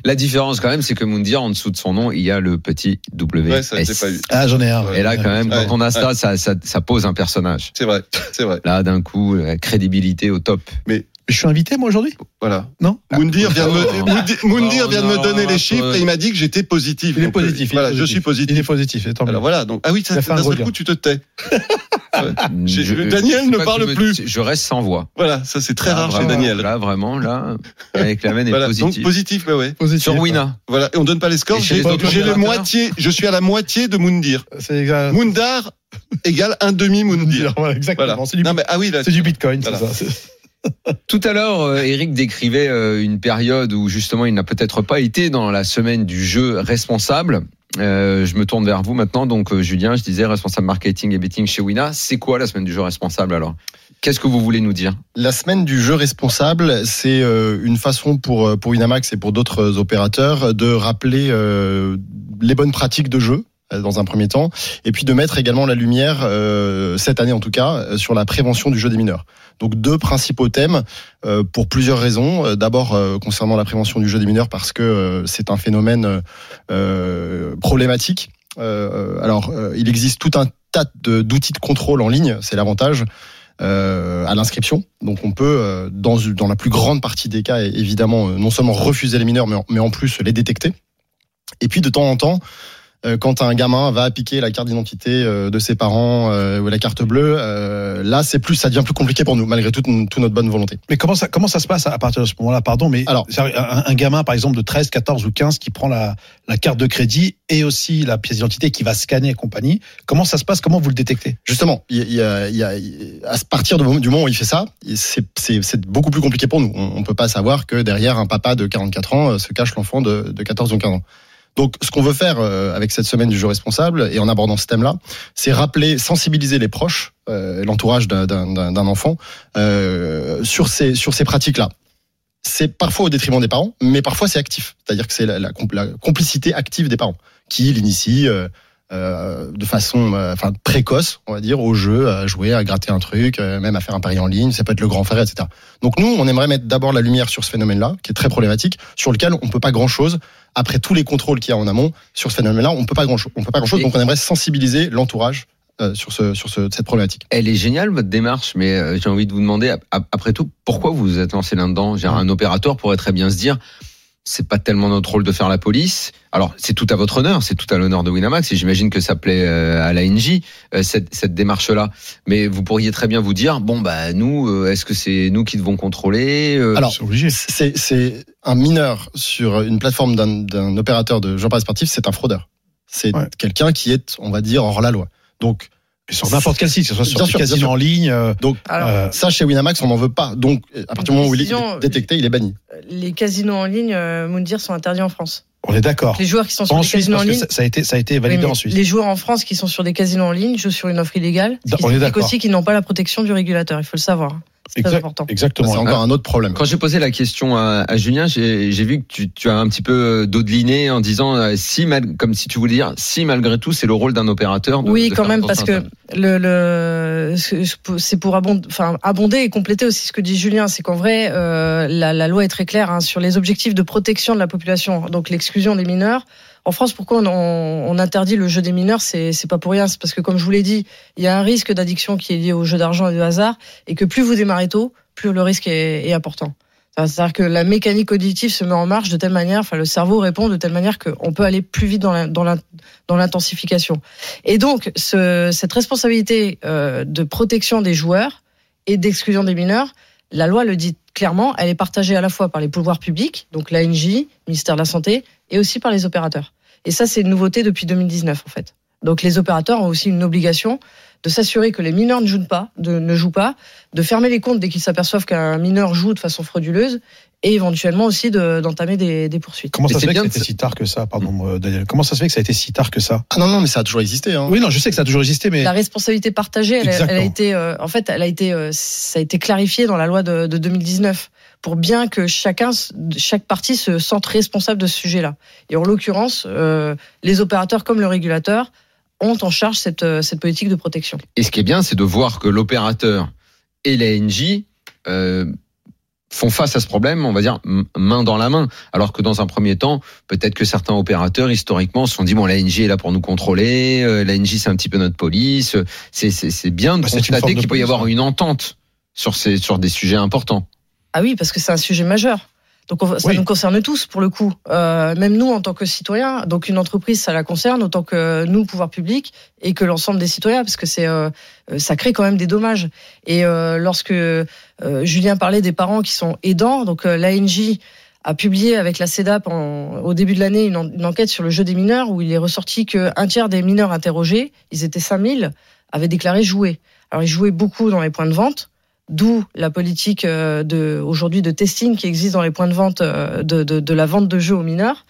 La différence, quand même, c'est que Moundir, en dessous de son nom, il y a le petit W. Ouais, ça, pas eu. Ah, j'en ai un. ouais. Et là, quand même, Ouais. quand on a ça, ça, ça, ça pose un personnage. C'est vrai, c'est vrai. Là, d'un coup, la crédibilité au top. Mais je suis invité, moi, aujourd'hui? Voilà. Non? Moundir vient de me. Moundir- Moundir vient de me non, donner les chiffres et il m'a dit que j'étais positif. Il est euh, positif. Voilà, positif. je suis positif. Il est positif. et tant mieux. Alors voilà. Donc ah oui, ça, fait d'un gros seul coup tu te tais. *laughs* *laughs* Je- Daniel ne parle me- plus. Je reste sans voix. Voilà, ça c'est très Là, rare chez Daniel. Là, vraiment, là, avec la est Voilà, donc positive. positif, bah ouais. Positif. Sur Wina. Voilà, et on donne pas les scores. J'ai le moitié, je suis à la moitié de Moundir. C'est exact. Moundar *laughs* égale un demi Moundir. *laughs* Voilà, exactement. Voilà. C'est du, Non mais ah oui là. du bitcoin, Voilà. c'est ça. Tout à l'heure, euh, Eric décrivait euh, une période où justement il n'a peut-être pas été dans la semaine du jeu responsable. Euh, je me tourne vers vous maintenant. Donc, euh, Julien, je disais responsable marketing et betting chez Wina. C'est quoi la semaine du jeu responsable alors? Qu'est-ce que vous voulez nous dire? La semaine du jeu responsable, c'est euh, une façon pour pour Winamax et pour d'autres opérateurs de rappeler les bonnes pratiques de jeu dans un premier temps, et puis de mettre également la lumière, euh, cette année en tout cas, euh, sur la prévention du jeu des mineurs. Donc deux principaux thèmes euh, pour plusieurs raisons. Euh, D'abord euh, concernant la prévention du jeu des mineurs parce que euh, c'est un phénomène euh, problématique. Euh, alors euh, il existe tout un tas d'outils de contrôle en ligne, c'est l'avantage euh, à l'inscription. Donc on peut, euh, dans, la plus grande partie des cas, évidemment, euh, non seulement refuser les mineurs, mais en, plus les détecter. Et puis de temps en temps, euh, quand un gamin va piquer la carte d'identité euh, de ses parents euh, ou la carte bleue, euh, là c'est plus, ça devient plus compliqué pour nous, malgré toute, toute notre bonne volonté. Mais comment ça, comment ça se passe à partir de ce moment-là? Pardon, mais Alors- un, un gamin, par exemple, de 13, 14 ou 15 qui prend la, la carte de crédit et aussi la pièce d'identité qui va scanner et compagnie, comment ça se passe? Comment vous le détectez? Justement, il y a, il y a- il y a- à partir du moment, du moment où il fait ça, c'est- beaucoup plus compliqué pour nous. On, on peut pas savoir que derrière un papa de 44 ans euh, se cache l'enfant de, de 14 ou 15 ans. Donc, ce qu'on veut faire euh, avec cette semaine du jeu responsable et en abordant ce thème-là, c'est rappeler, sensibiliser les proches, euh, l'entourage d'un- enfant euh, sur ces sur ces pratiques-là. C'est parfois au détriment des parents, mais parfois c'est actif. C'est-à-dire que c'est la, la compl- la complicité active des parents qui l'initient euh, euh, de façon euh, enfin précoce, on va dire, au jeu, à jouer, à gratter un truc, euh, même à faire un pari en ligne. Ça peut être le grand frère, etc. Donc nous, on aimerait mettre d'abord la lumière sur ce phénomène-là, qui est très problématique, sur lequel on peut pas grand-chose. Après tous les contrôles qu'il y a en amont sur ce phénomène-là, on peut pas grand-chose. On peut pas grand-chose. Et- Donc on aimerait sensibiliser l'entourage euh, sur ce sur ce, cette problématique. Elle est géniale votre démarche, mais euh, j'ai envie de vous demander ap- ap- après tout pourquoi vous vous êtes lancé là-dedans? J'ai un opérateur pourrait très bien se dire c'est pas tellement notre rôle de faire la police. Alors c'est tout à votre honneur, c'est tout à l'honneur de Winamax et j'imagine que ça plaît euh, à la NJ euh, cette, cette démarche-là. Mais vous pourriez très bien vous dire bon bah nous euh, est-ce que c'est nous qui devons contrôler Alors, C'est un mineur sur une plateforme d'un opérateur de jeux paris sportifs, c'est un fraudeur. C'est Ouais. quelqu'un qui est, on va dire, hors la loi. Donc sur n'importe quel site, que ce soit sur sûr, sûr. en ligne. euh, donc Alors, euh, ça chez Winamax, on n'en veut pas. Donc à partir du moment où il est détecté, il est banni. les casinos en ligne, euh, Moundir, sont interdits en France. On est d'accord. Les joueurs qui sont sur en des Suisse, casinos en que ligne. ça, ça a été, ça a été validé en Suisse. Les joueurs en France qui sont sur des casinos en ligne jouent sur une offre illégale. Ce qui On est aussi qu'ils n'ont pas la protection du régulateur. Il faut le savoir. C'est très Exact- important. Exactement. C'est encore un autre problème. Quand j'ai posé la question à, à Julien, j'ai j'ai vu que tu, tu as un petit peu dodeliné en disant euh, si mal, comme si tu voulais dire si malgré tout c'est le rôle d'un opérateur. De, Oui, de quand même, parce que le, le c'est pour abonder, et compléter aussi ce que dit Julien, c'est qu'en vrai, euh, la, loi est très claire hein, sur les objectifs de protection de la population, donc l'exclusion des mineurs. En France, pourquoi on, interdit le jeu des mineurs? C'est pas pour rien, c'est parce que comme je vous l'ai dit, il y a un risque d'addiction qui est lié au jeu d'argent et de hasard, et que plus vous démarrez tôt, plus le risque est important. C'est-à-dire que la mécanique cognitive se met en marche de telle manière, enfin le cerveau répond de telle manière qu'on peut aller plus vite dans l'intensification. Et donc ce, cette responsabilité euh, de protection des joueurs et d'exclusion des mineurs, la loi le dit clairement, elle est partagée à la fois par les pouvoirs publics, donc l'ANJ, ministère de la Santé, et aussi par les opérateurs. Et ça, c'est une nouveauté depuis 2019 en fait. Donc les opérateurs ont aussi une obligation de s'assurer que les mineurs ne jouent pas, de, ne jouent pas, de fermer les comptes dès qu'ils s'aperçoivent qu'un mineur joue de façon frauduleuse, et éventuellement aussi de- d'entamer des, des poursuites. Comment Mais ça se fait que ça a été si tard que ça, pardon, euh, Daniel? Comment ça se fait que ça a été si tard que ça? Ah non non, mais ça a toujours existé. Hein. Oui, non, je sais que ça a toujours existé, mais La responsabilité partagée, elle, a- elle a Exactement. été, euh, en fait, elle a été, euh, ça a été clarifié dans la loi de, de 2019 pour bien que chacun, chaque partie se sente responsable de ce sujet-là. Et en l'occurrence, euh, les opérateurs comme le régulateur ont en charge cette, euh, cette politique de protection. Et ce qui est bien, c'est de voir que l'opérateur et la NJ euh, font face à ce problème, on va dire, main dans la main. Alors que dans un premier temps, peut-être que certains opérateurs, historiquement, se sont dit, bon, la NJ est là pour nous contrôler, euh, la NJ, c'est un petit peu notre police. C'est- C'est c'est bien de Bah, constater qu'il peut y avoir ouais. une entente sur, ces, sur des sujets importants. Ah oui, parce que c'est un sujet majeur. Donc on- ça Oui. nous concerne tous pour le coup, Euh, même nous en tant que citoyens. Donc une entreprise, ça la concerne autant que nous, pouvoir public, et que l'ensemble des citoyens, parce que c'est euh, euh, ça crée quand même des dommages. Et euh, lorsque euh, Julien parlait des parents qui sont aidants, donc euh, l'ANJ a publié avec la CEDAP en- au début de l'année une, en- une enquête sur le jeu des mineurs où il est ressorti qu'un tiers des mineurs interrogés, ils étaient 5000, avaient déclaré jouer. Alors ils jouaient beaucoup dans les points de vente, D'où la politique euh, de aujourd'hui de testing qui existe dans les points de vente euh, de, de, de la vente de jeux aux mineurs.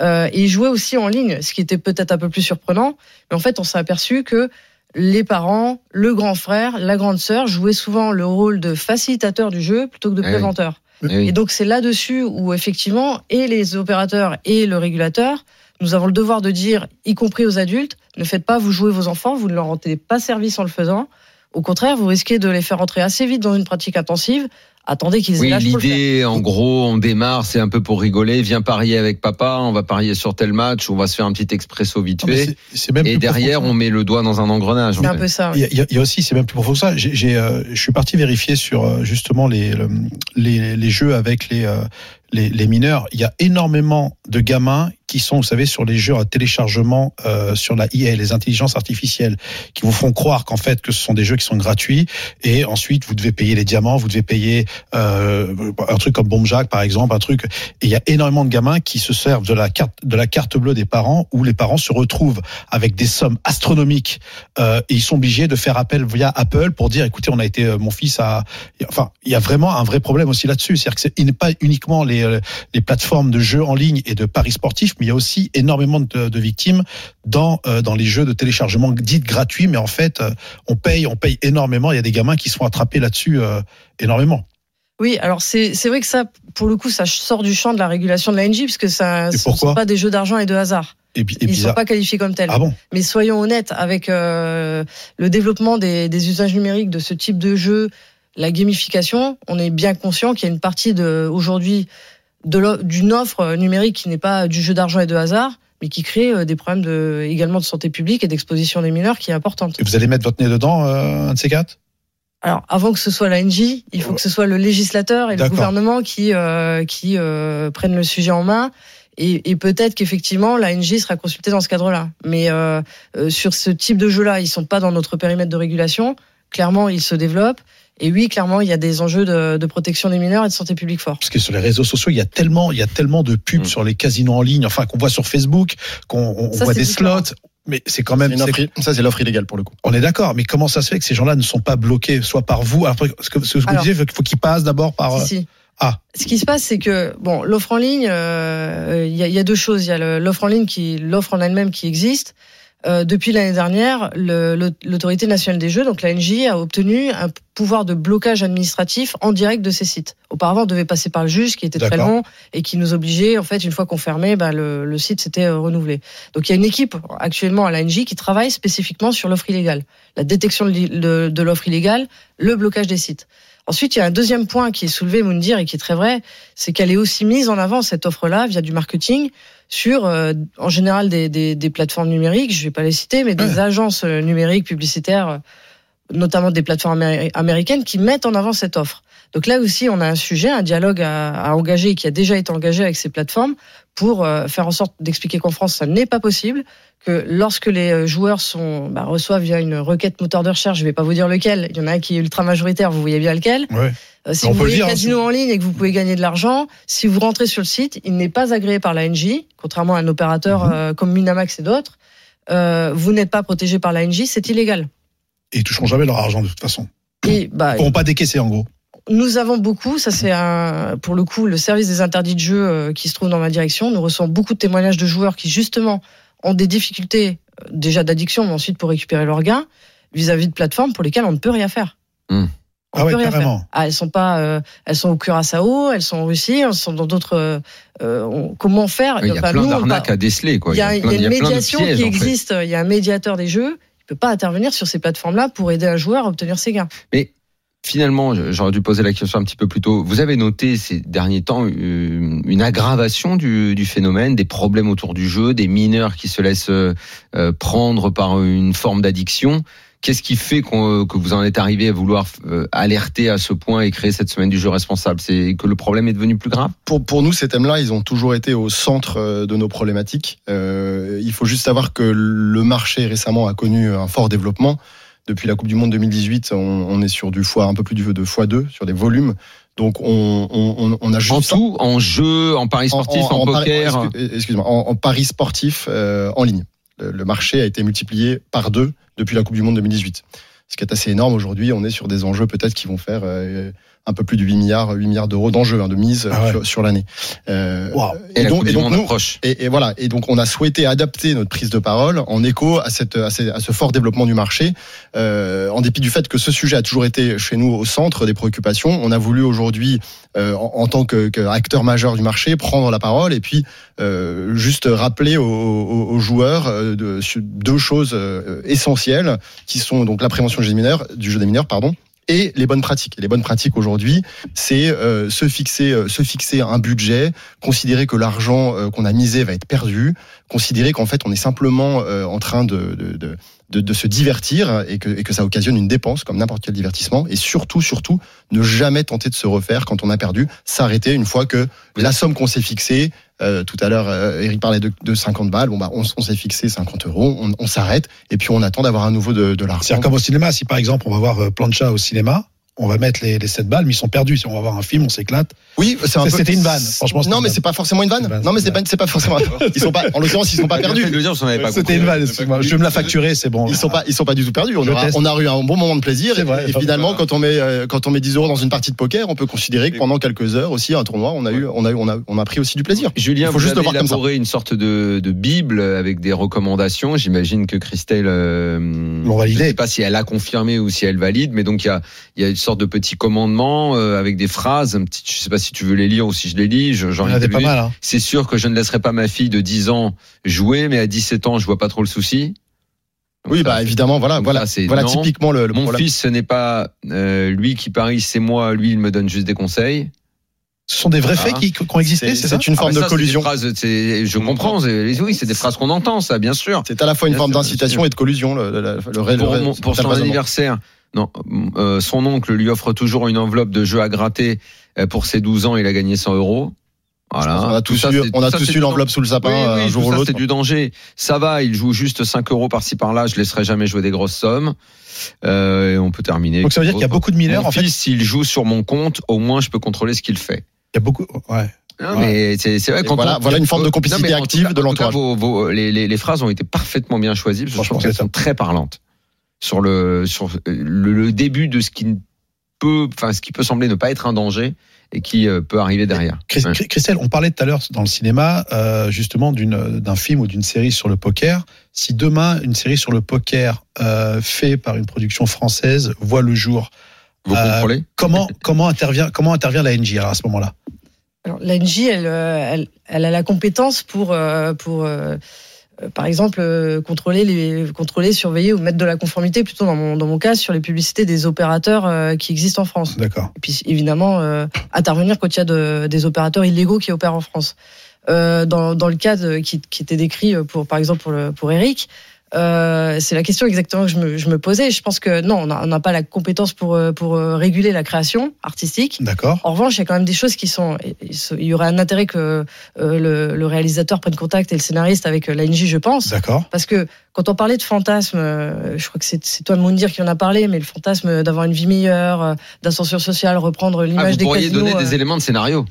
Euh, et ils jouaient aussi en ligne, ce qui était peut-être un peu plus surprenant. Mais en fait, on s'est aperçu que les parents, le grand frère, la grande sœur jouaient souvent le rôle de facilitateur du jeu plutôt que de Eh préventeur. Eh oui. Et donc c'est là-dessus où effectivement, et les opérateurs et le régulateur, nous avons le devoir de dire, y compris aux adultes, ne faites pas vous jouer vos enfants, vous ne leur rendez pas service en le faisant. Au contraire, vous risquez de les faire rentrer assez vite dans une pratique intensive. Attendez qu'ils aient Oui, l'idée, en gros, on démarre, c'est un peu pour rigoler. Viens parier avec papa, on va parier sur tel match, on va se faire un petit expresso vite fait. même Et derrière, on met le doigt dans un engrenage. en C'est un fait. peu ça. Il y, a, il y a- il y a aussi, c'est même plus profond que ça. J'ai, euh, je suis parti vérifier sur euh, justement les, le- les, les jeux avec les, euh, les, les mineurs. Il y a énormément de gamins qui sont, vous savez, sur les jeux à téléchargement euh, sur la IA, les intelligences artificielles, qui vous font croire qu'en fait que ce sont des jeux qui sont gratuits. Et ensuite vous devez payer les diamants, vous devez payer euh, un truc comme Bomb Jack par exemple, un truc. Et il y a énormément de gamins qui se servent de la carte de la carte bleue des parents où les parents se retrouvent avec des sommes astronomiques. Euh, et ils sont obligés de faire appel via Apple pour dire écoutez on a été euh, mon fils a enfin il y a vraiment un vrai problème aussi là-dessus. C'est-à-dire que c'est pas uniquement les euh, les plateformes de jeux en ligne et de paris sportifs mais il y a aussi énormément de, de victimes dans euh, dans les jeux de téléchargement dits gratuits, mais en fait, euh, on paye on paye énormément. Il y a des gamins qui se font attraper là-dessus euh, énormément. Oui, alors c'est c'est vrai que ça, pour le coup, ça sort du champ de la régulation de la NJ, puisque ça, ne sont pas des jeux d'argent et de hasard. Et, puis- et Ils ne sont pas qualifiés comme tels. Ah bon Mais soyons honnêtes, avec le développement des, des usages numériques de ce type de jeu, la gamification, on est bien conscient qu'il y a une partie de aujourd'hui d'une offre numérique qui n'est pas du jeu d'argent et de hasard, mais qui crée euh, des problèmes de, également de santé publique et d'exposition des mineurs qui est importante. Et vous allez mettre votre nez dedans, euh, un de ces quatre? Alors, avant que ce soit la NJ, il faut que ce soit le législateur et le gouvernement qui euh, qui euh, prennent le sujet en main. Et, et peut-être qu'effectivement la NJ sera consultée dans ce cadre-là. Mais euh, euh, sur ce type de jeu-là, ils sont pas dans notre périmètre de régulation. Clairement, ils se développent. Et oui, clairement, il y a des enjeux de, de protection des mineurs et de santé publique forts. Parce que sur les réseaux sociaux, il y a tellement, il y a tellement de pubs Mm. sur les casinos en ligne, enfin qu'on voit sur Facebook, qu'on voit des différent. slots. Mais c'est quand même, offre- ça c'est l'offre illégale pour le coup. on est d'accord. Mais comment ça se fait que ces gens-là ne sont pas bloqués, soit par vous? Après, ce que, ce que vous Alors. disiez, il faut qu'ils passent d'abord par. euh, Si, si. ah. Ce qui se passe, c'est que bon, l'offre en ligne, euh, il y, y a deux choses. Il y a l'offre en ligne qui, l'offre en elle-même qui existe. Euh, depuis l'année dernière, l'autorité nationale des jeux, donc la NJ, a obtenu un pouvoir de blocage administratif en direct de ces sites. Auparavant, on devait passer par le juge, qui était très long et qui nous obligeait, en fait, une fois qu'on fermait, ben, le, le site s'était euh, renouvelé. Donc il y a une équipe actuellement à la NJ qui travaille spécifiquement sur l'offre illégale, la détection de, de- de l'offre illégale, le blocage des sites. Ensuite, il y a un deuxième point qui est soulevé, Moundir, et qui est très vrai, c'est qu'elle est aussi mise en avant, cette offre-là, via du marketing, sur, euh, en général, des, des, des plateformes numériques, je vais pas les citer, mais des Ouais. agences euh, numériques publicitaires, euh, notamment des plateformes améri- américaines, qui mettent en avant cette offre. Donc là aussi, on a un sujet, un dialogue à, à engager, qui a déjà été engagé avec ces plateformes, pour euh, faire en sorte d'expliquer qu'en France, ça n'est pas possible, que lorsque les euh, joueurs sont, bah, reçoivent via une requête moteur de recherche, je vais pas vous dire lequel, il y en a un qui est ultra majoritaire, vous voyez bien lequel, Ouais. euh, si On vous voulez dire, hein, casino en ligne et que vous pouvez gagner de l'argent, si vous rentrez sur le site, il n'est pas agréé par la NJ, contrairement à un opérateur Mhm. euh, comme Winamax et d'autres. Euh, vous n'êtes pas protégé par la NJ, c'est illégal. Et ils toucheront jamais leur argent de toute façon. Et bah, Ils pourront pas décaisser en gros. Nous avons beaucoup, ça c'est un, pour le coup le service des interdits de jeu euh, qui se trouve dans ma direction. Nous recevons beaucoup de témoignages de joueurs qui justement ont des difficultés euh, déjà d'addiction, mais ensuite pour récupérer leurs gains vis-à-vis de plateformes pour lesquelles on ne peut rien faire. Hmm. On Ah ouais, peut rien carrément. faire. Ah, elles sont pas, euh, elles sont au Curaçao, elles sont en Russie, elles sont dans d'autres. euh, on- comment faire? Il y a Enfin, plein d'arnaques à déceler, quoi. Il y a, il y a plein- une médiation pièges, qui en fait. existe. Il y a un médiateur des jeux. Il peut pas intervenir sur ces plateformes-là pour aider un joueur à obtenir ses gains. Mais finalement, j'aurais dû poser la question un petit peu plus tôt. Vous avez noté ces derniers temps euh, une aggravation du, phénomène, des problèmes autour du jeu, des mineurs qui se laissent euh, euh, prendre par une forme d'addiction. Qu'est-ce qui fait que vous en êtes arrivé à vouloir alerter à ce point et créer cette semaine du jeu responsable? C'est que le problème est devenu plus grave? Pour, nous, ces thèmes-là, ils ont toujours été au centre de nos problématiques. Il faut juste savoir que le marché récemment a connu un fort développement. Depuis la Coupe du Monde 2018, on, on est sur du fois un peu plus du de x2 sur des volumes. Donc on, on, on a juste En tout, en jeu, en paris sportif, en, pari- poker excuse- Excuse-moi, en, en paris sportif euh, en ligne. Le, le marché a été multiplié par deux depuis la Coupe du Monde 2018. Ce qui est assez énorme aujourd'hui. On est sur des enjeux peut-être qui vont faire euh, un peu plus de 8 milliards, 8 milliards d'euros d'enjeux hein, de mise Ah ouais. sur, sur l'année. Euh, Waouh. Et, la donc, et donc nous, et, et voilà. Et donc, on a souhaité adapter notre prise de parole en écho à, cette, à, ces- à ce fort développement du marché. Euh, en dépit du fait que ce sujet a toujours été chez nous au centre des préoccupations, on a voulu aujourd'hui, euh, en, en tant que, que acteur majeur du marché, prendre la parole et puis euh, juste rappeler aux, aux- aux joueurs euh, de, deux choses euh, essentielles qui sont donc la prévention du jeu des mineurs, du jeu des mineurs, pardon. Et les bonnes pratiques. Les bonnes pratiques aujourd'hui, c'est euh, se fixer, euh, se fixer un budget, considérer que l'argent euh, qu'on a misé va être perdu, considérer qu'en fait on est simplement en train de, de, de se divertir et que, et que ça occasionne une dépense comme n'importe quel divertissement. Et surtout, surtout, ne jamais tenter de se refaire quand on a perdu, s'arrêter une fois que la somme qu'on s'est fixée, euh, tout à l'heure, euh, Eric parlait de, de 50 balles, bon bah on, on s'est fixé 50 euros, on, on s'arrête et puis on attend d'avoir un nouveau de, de l'argent. C'est comme au cinéma. Si par exemple on va voir euh, Plancha au cinéma, on va mettre les, les 7 balles, mais ils sont perdus. Si on va voir un film, on s'éclate. Oui, c'est un peu. C'était une vanne. Franchement, c'était Non, une mais c'est pas forcément une vanne. Une vanne, Non, mais c'est pas, pas forcément. Ils sont pas. En l'occurrence, ils sont pas perdus. C'était une vanne. excuse-moi. Je vais me la facturer, c'est bon. Ils sont pas, ils sont pas du tout perdus. On, aura, on a eu un bon moment de plaisir. Et finalement, quand on met, euh, quand on met 10 euros dans une partie de poker, on peut considérer que pendant quelques heures aussi, un tournoi, on a eu, on a eu, on a, on a pris aussi du plaisir. Julien, Il faut vous juste le avez voir comme ça. élaboré une sorte de, de bible avec des recommandations. J'imagine que Christelle, euh, L'ont validé. je sais pas si elle a confirmé ou si elle valide, mais donc il y a, il y a une sorte de petit commandement euh, avec des phrases. Un petit, je sais pas si tu veux les lire ou si je les lis. J'en y en a des ai pas mal. Hein. C'est sûr que je ne laisserai pas ma fille de 10 ans jouer, mais à 17 ans, je vois pas trop le souci. Donc Oui, ça, bah évidemment, voilà, voilà, c'est voilà non. typiquement le, le Mon problème. fils, ce n'est pas euh, lui qui parie, c'est moi. Lui, il me donne juste des conseils. Ce sont des vrais Ah. faits qui, qui ont existé, C'est une Ah, forme bah de ça, collusion. phrases, je comprends. Oui, c'est des phrases qu'on entend, ça, bien sûr. C'est à la fois une Bien forme d'incitation et de collusion. Le, le, le, pour, mon- son raisonnement. anniversaire, non, euh, son oncle lui offre toujours une enveloppe de jeux à gratter. Euh, Pour ses 12 ans, il a gagné 100 euros. Voilà. On a Tout tous ça, eu, on a ça, tous eu l'enveloppe sous le sapin Oui, oui, un jour tout ou ça, l'autre. c'est du danger. Ça va, il joue juste 5 euros par-ci par-là. Je laisserai jamais jouer des grosses sommes. Euh, et on peut terminer. Donc ça veut dire qu'il y a beaucoup de mineurs. Mon En fait, il s'il joue sur mon compte, au moins je peux contrôler ce qu'il fait. y a beaucoup. Ouais. Non, mais c'est vrai quand voilà- on- voilà une forme de complicité active cas- de l'entourage. les, les- les phrases ont été parfaitement bien choisies. Parce que je pense qu'elles sont très parlantes sur le sur le, le début de ce qui peut, enfin ce qui peut sembler ne pas être un danger et qui euh, peut arriver derrière. Chris- Ouais. Christelle, on parlait tout à l'heure dans le cinéma euh, justement d'une d'un film ou d'une série sur le poker. Si demain une série sur le poker euh, fait par une production française voit le jour, Vous Euh, contrôlez comment comment intervient comment intervient la NJ à ce moment-là? Alors, l'ANJ, elle, euh, elle, elle a la compétence pour, euh, pour par exemple, euh, contrôler, les, contrôler, surveiller ou mettre de la conformité, plutôt dans mon, dans mon cas, sur les publicités des opérateurs euh, qui existent en France. D'accord. Et puis, évidemment, euh, intervenir quand il y a de- des opérateurs illégaux qui opèrent en France. Euh, dans, dans le cas de- qui, qui était décrit pour, par exemple, pour, le, pour Eric, euh, c'est la question exactement que je me, je me posais. Je pense que non, on n'a on n'a pas la compétence pour, euh, pour euh, réguler la création artistique. D'accord. En revanche, il y a quand même des choses qui sont. Il y aurait un intérêt que le, le réalisateur prenne contact et le scénariste avec l'ANJ, je pense. D'accord. Parce que quand on parlait de fantasme, je crois que c'est c'est toi de Moundir qui en a parlé, mais le fantasme d'avoir une vie meilleure, d'ascension sociale, reprendre Ah, l'image vous des pourriez casinos. donner euh, des éléments de scénario.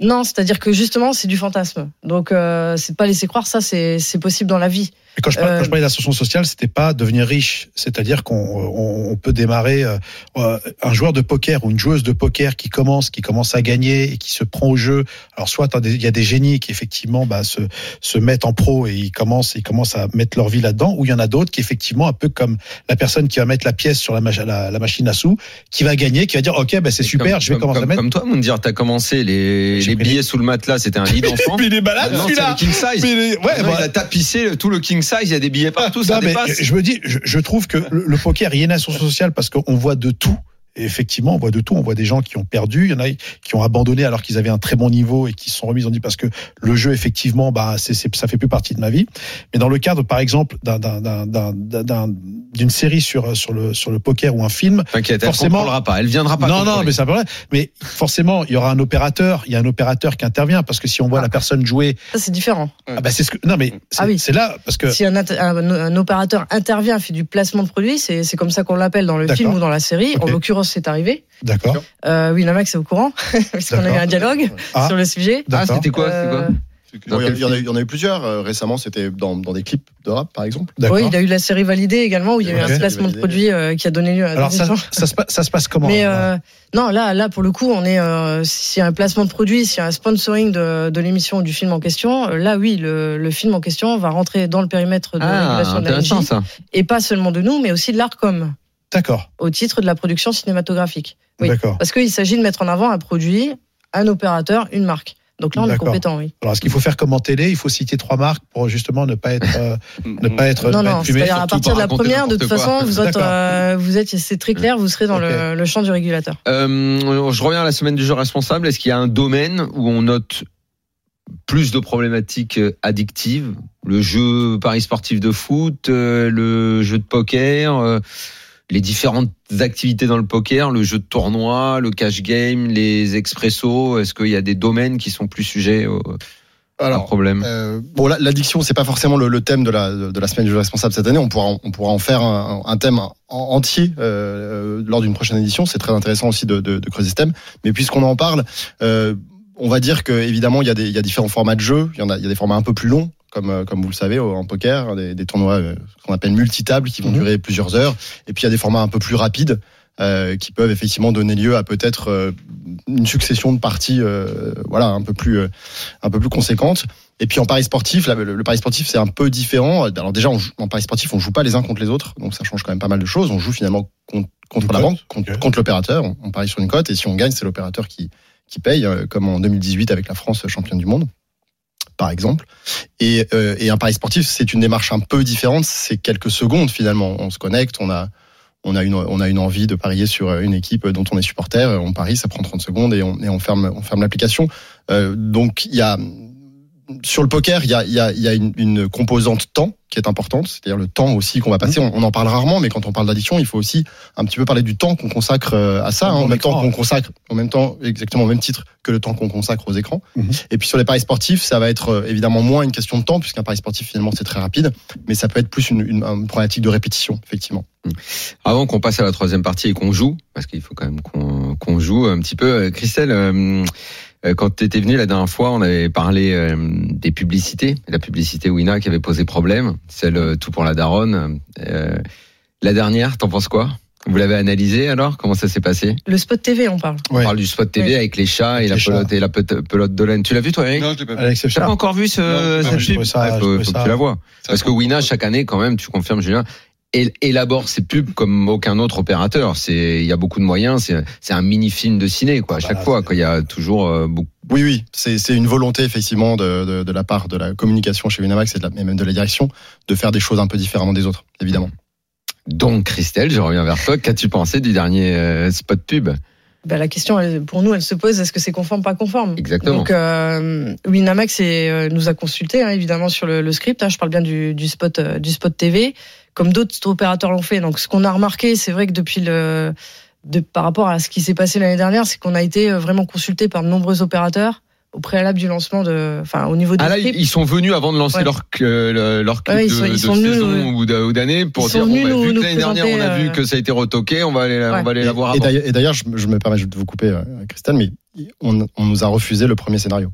Non, c'est-à-dire que justement, c'est du fantasme. Donc, euh, c'est de pas laisser croire ça, c'est c'est possible dans la vie. Et quand je, parle, Euh, quand je parlais d'ascension sociale, c'était pas devenir riche, c'est-à-dire qu'on on, on peut démarrer euh, euh, un joueur de poker ou une joueuse de poker qui commence, qui commence à gagner et qui se prend au jeu. Alors soit il y a des génies qui effectivement bah, se se mettent en pro et ils commencent ils commencent à mettre leur vie là-dedans, ou il y en a d'autres qui effectivement un peu comme la personne qui va mettre la pièce sur la, la, la machine à sous, qui va gagner, qui va dire ok bah c'est super, comme- je vais comme, commencer à comme, mettre. comme toi, Moundir, t'as commencé les, les billets sous le matelas, c'était un *laughs* lit d'enfant. Mais il est malade celui-là. ouais, Non, bah, il a tapissé tout le king size, il y a des billets partout, ça Non, mais dépasse. je me dis, je, je trouve que le, le poker, il y a une ascension sociale parce qu'on voit de tout. Et effectivement, on voit de tout. On voit des gens qui ont perdu, il y en a qui ont abandonné alors qu'ils avaient un très bon niveau et qui se sont remis. Ils ont dit parce que le jeu, effectivement, bah, c'est, c'est- ça fait plus partie de ma vie. Mais dans le cadre, par exemple, d'un, d'un, d'un, d'un- d'un- d'une série sur sur le sur le poker ou un film, T'inquiète, elle forcément- contrôlera pas, elle viendra pas. non, non, mais ça vrai. Mais forcément, il y aura un opérateur. Il y a un opérateur qui intervient parce que si on voit la personne jouer, Ça, c'est différent. ah bah c'est ce que. Non, mais c'est, Ah oui. c'est là parce que. Si un, int- un- un opérateur intervient, fait du placement de produits, c'est c'est comme ça qu'on l'appelle dans le D'accord. film ou dans la série. En Ok. L'occurrence, c'est arrivé. D'accord. Euh, oui, Namax est au courant, puisqu'on a eu un dialogue Ah. sur le sujet. Ah, c'était quoi, Euh, Bon, Il y, en- y a eu- il y en a eu plusieurs. euh, récemment, c'était dans, dans des clips de rap, par exemple. D'accord. Oui, il a eu la série validée également, où il y a eu un placement de produits euh, qui a donné lieu à Alors des ça, ça, se, pa- ça se passe comment Mais euh, non, là, là pour le coup, on est euh, s'il y a un placement de produit, s'il y a un sponsoring de, de l'émission ou du film en question, là oui, le, le film en question va rentrer dans le périmètre de Ah, régulation de la ça. et pas seulement de nous, mais aussi de l'Arcom D'accord. au titre de la production cinématographique. Oui. D'accord. Parce qu'il s'agit de mettre en avant un produit, un opérateur, une marque. Donc là, on est compétent, oui. Alors, est-ce qu'il faut faire comme en télé? Il faut citer trois marques pour justement ne pas être, euh, *laughs* ne pas être, Non, non, c'est-à-dire à partir de la première, de toute quoi. façon, vous êtes, euh, vous êtes, c'est très clair, vous serez dans le, le champ du régulateur. Euh, je reviens à la semaine du jeu responsable. Est-ce qu'il y a un domaine où on note plus de problématiques addictives? Le jeu paris sportif de foot, euh, le jeu de poker, euh, les différentes activités dans le poker, le jeu de tournoi, le cash game, les expressos. Est-ce qu'il y a des domaines qui sont plus sujets au- un problème Euh, bon, la- l'addiction, c'est pas forcément le, le thème de la, de la semaine du jeu responsable cette année. On pourra, on pourra en faire un, un thème en- entier euh, lors d'une prochaine édition. C'est très intéressant aussi de, de, de creuser ce thème. Mais puisqu'on en parle, euh, on va dire que évidemment, il y a des, il y a différents formats de jeux. Il y en a, il y a des formats un peu plus longs. Comme, euh, comme vous le savez, en poker, des, des tournois euh, qu'on appelle multitables qui vont Mhm. durer plusieurs heures. Et puis il y a des formats un peu plus rapides euh, qui peuvent effectivement donner lieu à peut-être euh, une succession de parties, euh, voilà, un peu plus, euh, un peu plus conséquentes. Et puis en paris sportif, là, le, le pari sportif c'est un peu différent. Alors déjà, on joue- en paris sportif, on joue pas les uns contre les autres, donc ça change quand même pas mal de choses. On joue finalement contre, contre la banque, contre, l'opérateur. On, on parie sur une cote et si on gagne, c'est l'opérateur qui qui paye, comme en 2018 avec la France championne du monde, par exemple. Et, euh, et un pari sportif, c'est une démarche un peu différente. C'est quelques secondes finalement. On se connecte, on a on a une on a une envie de parier sur une équipe dont on est supporter. On parie, ça prend 30 secondes et on et on ferme on ferme l'application. Euh, donc il y a sur le poker, il y a, il y a, il y a une, une composante temps qui est importante, c'est-à-dire le temps aussi qu'on va passer. On, on en parle rarement, mais quand on parle d'addiction, il faut aussi un petit peu parler du temps qu'on consacre euh, à ça, hein, en même temps qu'on ouais. consacre, en même temps exactement au même titre que le temps qu'on consacre aux écrans. Mhm. Et puis sur les paris sportifs, ça va être euh, évidemment moins une question de temps, puisqu'un pari sportif finalement c'est très rapide, mais ça peut être plus une, une, une problématique de répétition, effectivement. Avant qu'on passe à la troisième partie et qu'on joue, parce qu'il faut quand même qu'on joue un petit peu. Euh, Christelle, euh, quand tu étais venue la dernière fois, on avait parlé euh, des publicités. La publicité Wina qui avait posé problème, celle euh, tout pour la daronne. Euh, la dernière, t'en penses quoi? Vous l'avez analysé alors? Comment ça s'est passé? Le spot TV, on parle. On Ouais. parle du spot TV Ouais. avec les chats et la chats. pelote et la pe- pelote de laine. Tu l'as vu toi, Eric? Non, je l'ai pas vu. L'exception. pas encore vu ce, Non, cette non, pub ça- Ah, je faut, que tu la vois. Parce que Wina, chaque année, quand même, tu confirmes, Julien, élabore ses pubs comme aucun autre opérateur. C'est, il y a beaucoup de moyens. C'est, c'est un mini film de ciné, quoi. À Bah, chaque fois, quoi. Il y a toujours euh, beaucoup. Oui, oui, c'est c'est une volonté effectivement de, de, de la part de la communication chez Winamax et, de la, et même de la direction de faire des choses un peu différemment des autres, évidemment. Donc, Christelle, je reviens vers toi. Qu'as-tu pensé du dernier euh, spot pub? Bah, la question, elle- pour nous, elle se pose est-ce que c'est conforme, pas conforme? Exactement. Donc, euh, Winamax est, euh, nous a consulté, hein, évidemment, sur le, le script. hein, je parle bien du, du spot, euh, du spot TV, comme d'autres opérateurs l'ont fait. Donc, ce qu'on a remarqué, c'est vrai que depuis le, de, par rapport à ce qui s'est passé l'année dernière, c'est qu'on a été euh, vraiment consulté par de nombreux opérateurs au préalable du lancement de, enfin, au niveau du Ah là, ils sont venus avant de lancer Ouais. leur euh, leur clip Ouais, ils de, sont- ils de sont venus saison nous- ou d'a- ou d'année pour ils sont dire bon, venus bah, nous- vu que l'année dernière on a vu euh, que ça a été retoqué, on va aller la- on va aller la voir Et avant. d'ailleurs- et d'ailleurs, je, je me permets de vous couper, euh, Christelle, mais on, on nous a refusé le premier scénario.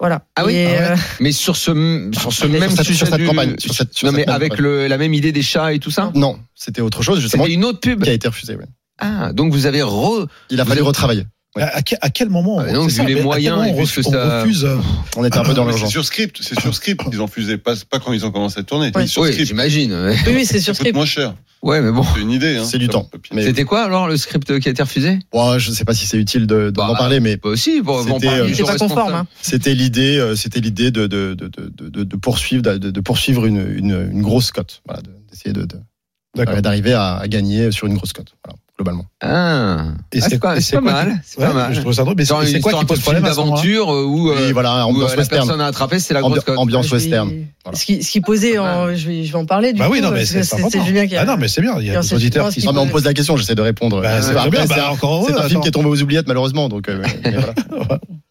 Voilà. Ah oui, Et, ah ouais. euh, Mais sur ce sur ce Sur même sujet sur cette du- campagne, sur cette- sur non cette mais même avec campagne. le, la même idée des chats et tout ça. Non, c'était autre chose justement C'était une autre pub. qui a été refusé. ouais. Ah, donc vous avez re. Il a Vous fallu avez- retravailler. Ouais. À, à quel, moment Ah, c'est vu les moyens et on que ça- refuse euh, On était un peu dans C'est l'urgence. sur script, c'est sur script. Ils en fusaient pas, pas quand ils ont commencé à tourner. Ouais. Sur Oui, script. j'imagine. ouais. oui, oui, c'est sur script. moins cher. Ouais, mais bon. C'est une idée. Hein. C'est du temps. Mais- C'était quoi alors le script qui a été refusé? Bon, je ne sais pas si c'est utile de- de- d'en Bah, parler, mais Bah aussi, bon, C'était, euh, C'est pas conforme. Hein. c'était l'idée, euh, c'était l'idée de, de, de, de, de, de poursuivre, de, de poursuivre une, une, une grosse cote, voilà, de- d'essayer de, de- d'arriver à, à gagner sur une grosse cote, voilà, globalement. Ah, Et Ah, c'est pas, pas mal. C'est pas mal. Je trouve ça drôle. Mais c'est quoi qui de pose film problème à d'aventure où, euh, voilà, où, ambiance euh, la personne a attrapé, c'est la grosse Ambi- cote. ambiance western. Voilà. Ce qui, ce qui posait, en, je, vais, je vais en parler du Bah coup, oui, non, mais c'est Julien qui a. Ah non, mais c'est bien. Il y a des auditeurs qui Non, sont. mais on pose la question, j'essaie de répondre. Bah, c'est après, bien, c'est bah, un- film qui est tombé aux oubliettes, malheureusement. Donc, euh. *laughs* *laughs*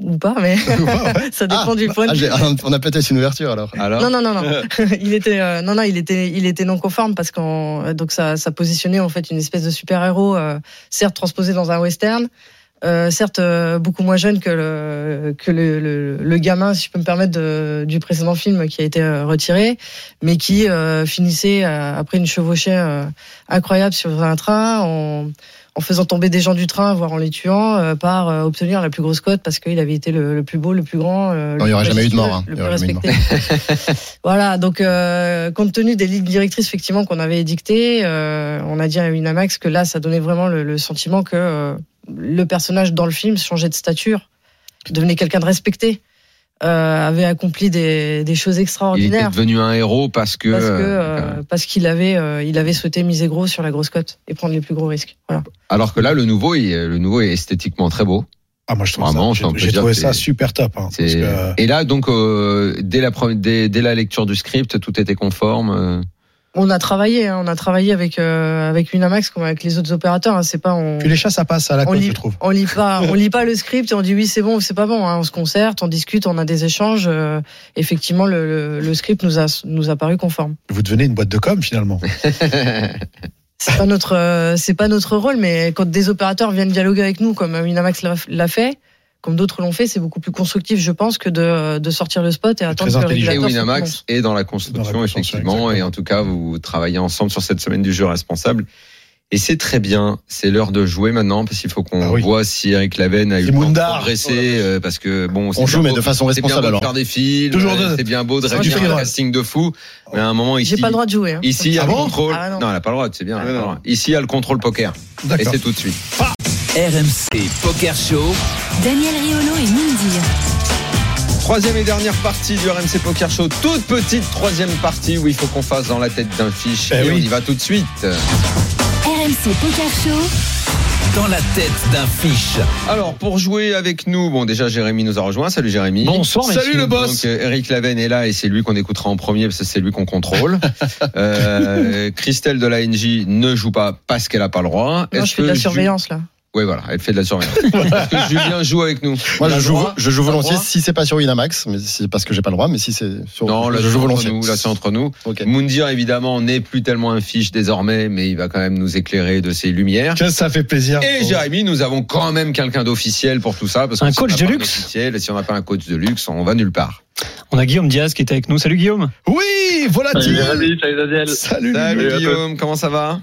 Ou pas, mais *laughs* *laughs* ça dépend Ah, du point de ah, vue. j'ai- on a peut-être une ouverture alors. Alors, Non, non, non, non. *laughs* il était, euh, non, non, il était, il était non conforme parce qu'en, donc ça, ça positionnait en fait une espèce de super héros, euh, certes transposé dans un western, euh, certes euh, beaucoup moins jeune que le, que le, le, le gamin, si je peux me permettre, de, du précédent film qui a été euh, retiré, mais qui euh, finissait euh, après une chevauchée euh, incroyable sur un train en, en faisant tomber des gens du train, voire en les tuant, euh, par euh, obtenir la plus grosse cote parce qu'il avait été le, le plus beau, le plus grand. euh, Non, il y le aurait jamais eu de mort, hein. Le plus respecté. *laughs* voilà, donc euh, compte tenu des lignes directrices effectivement qu'on avait édictées, euh, on a dit à Winamax que là, ça donnait vraiment le, le sentiment que euh, le personnage dans le film changeait de stature, devenait quelqu'un de respecté, euh, avait accompli des, des choses il était extraordinaires devenu un héros parce que. parce que euh, euh, parce qu'il avait euh, il avait souhaité miser gros sur la grosse cote et prendre les plus gros risques. Voilà. alors que là, le nouveau, il- le nouveau est esthétiquement très beau. Ah, moi, je trouve Vraiment, ça. j'ai- trouvé ça super top. hein, parce C'est- que- Et là, donc, euh, dès, la, dès, dès la lecture du script, tout était conforme. On a travaillé, hein, on a travaillé avec euh, avec Winamax comme avec les autres opérateurs. hein, c'est pas on. Puis les chats, ça passe à la côte, je trouve. on lit pas, *laughs* on lit pas le script et on dit oui c'est bon ou c'est pas bon. hein. On se concerte, on discute, on a des échanges. euh, effectivement, le, le, le script nous a nous a paru conforme. Vous devenez une boîte de com finalement. *laughs* C'est pas notre euh, c'est pas notre rôle, mais quand des opérateurs viennent dialoguer avec nous, comme Winamax l'a- l'a fait, comme d'autres l'ont fait, c'est beaucoup plus constructif, je pense, que de, de sortir le spot et attendre très que le intelligent. Se Winamax est dans la construction, Dans la construction, effectivement. Et en tout cas, vous travaillez ensemble sur cette semaine du jeu responsable. Et c'est très bien. C'est l'heure de jouer maintenant parce qu'il faut qu'on Ah oui. voit si Eric Laven a eu le temps de progresser. euh, parce que bon, c'est On joue, mais beau- de façon c'est bien responsable beau de alors. faire des films. Toujours de- C'est bien beau de du un casting de fou. Mais à un moment ici. J'ai pas le droit de jouer. hein. Ici, il y a Ah le bon contrôle. Ah non. non. elle a pas le droit, c'est bien. Ah le. Ici, il y a le contrôle poker. Et c'est tout de suite. RMC Poker Show. Daniel Riolo et Mindir. Troisième et dernière partie du RMC Poker Show. Toute petite troisième partie où il faut qu'on fasse dans la tête d'un fiche. Eh et on y va tout de suite. RMC Poker Show. Dans la tête d'un fiche. Alors, pour jouer avec nous, bon, déjà, Jérémy nous a rejoint. Salut, Jérémy. Bonsoir, Salut, messieurs. le boss. Donc, euh, Eric Laven est là et c'est lui qu'on écoutera en premier parce que c'est lui qu'on contrôle. *laughs* euh, Christelle de la NJ ne joue pas parce qu'elle a pas le droit. Non, Est-ce je fais de la surveillance là. Oui, voilà, elle fait de la surveillance. *laughs* Est-ce que Julien joue avec nous Moi, je joue, droit je joue Pas le volontiers si c'est pas sur Winamax, mais c'est parce que j'ai pas le droit, mais si c'est sur. Non, là, je c'est joue entre volontiers. nous. Là, c'est entre nous. Ok. Moundir, évidemment, n'est plus tellement un fiche désormais, mais il va quand même nous éclairer de ses lumières. Ça fait plaisir. Et Jérémy, nous avons quand même quelqu'un d'officiel pour tout ça. Parce que Un si coach de luxe. officiel, et si on n'a pas un coach de luxe, on va nulle part. On a Guillaume Diaz qui était avec nous. Salut Guillaume. Oui, volatile. Salut, salut Daniel. Salut, Salut. Guillaume, comment ça va?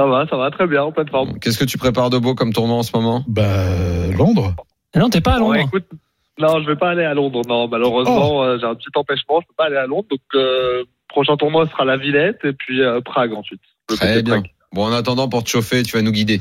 Ça va, ça va très bien, en pleine forme. Qu'est-ce que tu prépares de beau comme tournoi en ce moment Bah, Londres. Ah non, t'es pas à Londres. Ouais, écoute, non, je vais pas aller à Londres. Non, malheureusement, euh, j'ai un petit empêchement. Je peux pas aller à Londres. Donc, euh, prochain tournoi sera la Villette et puis euh, Prague ensuite. Très bien. Prague. Bon, en attendant, pour te chauffer, tu vas nous guider.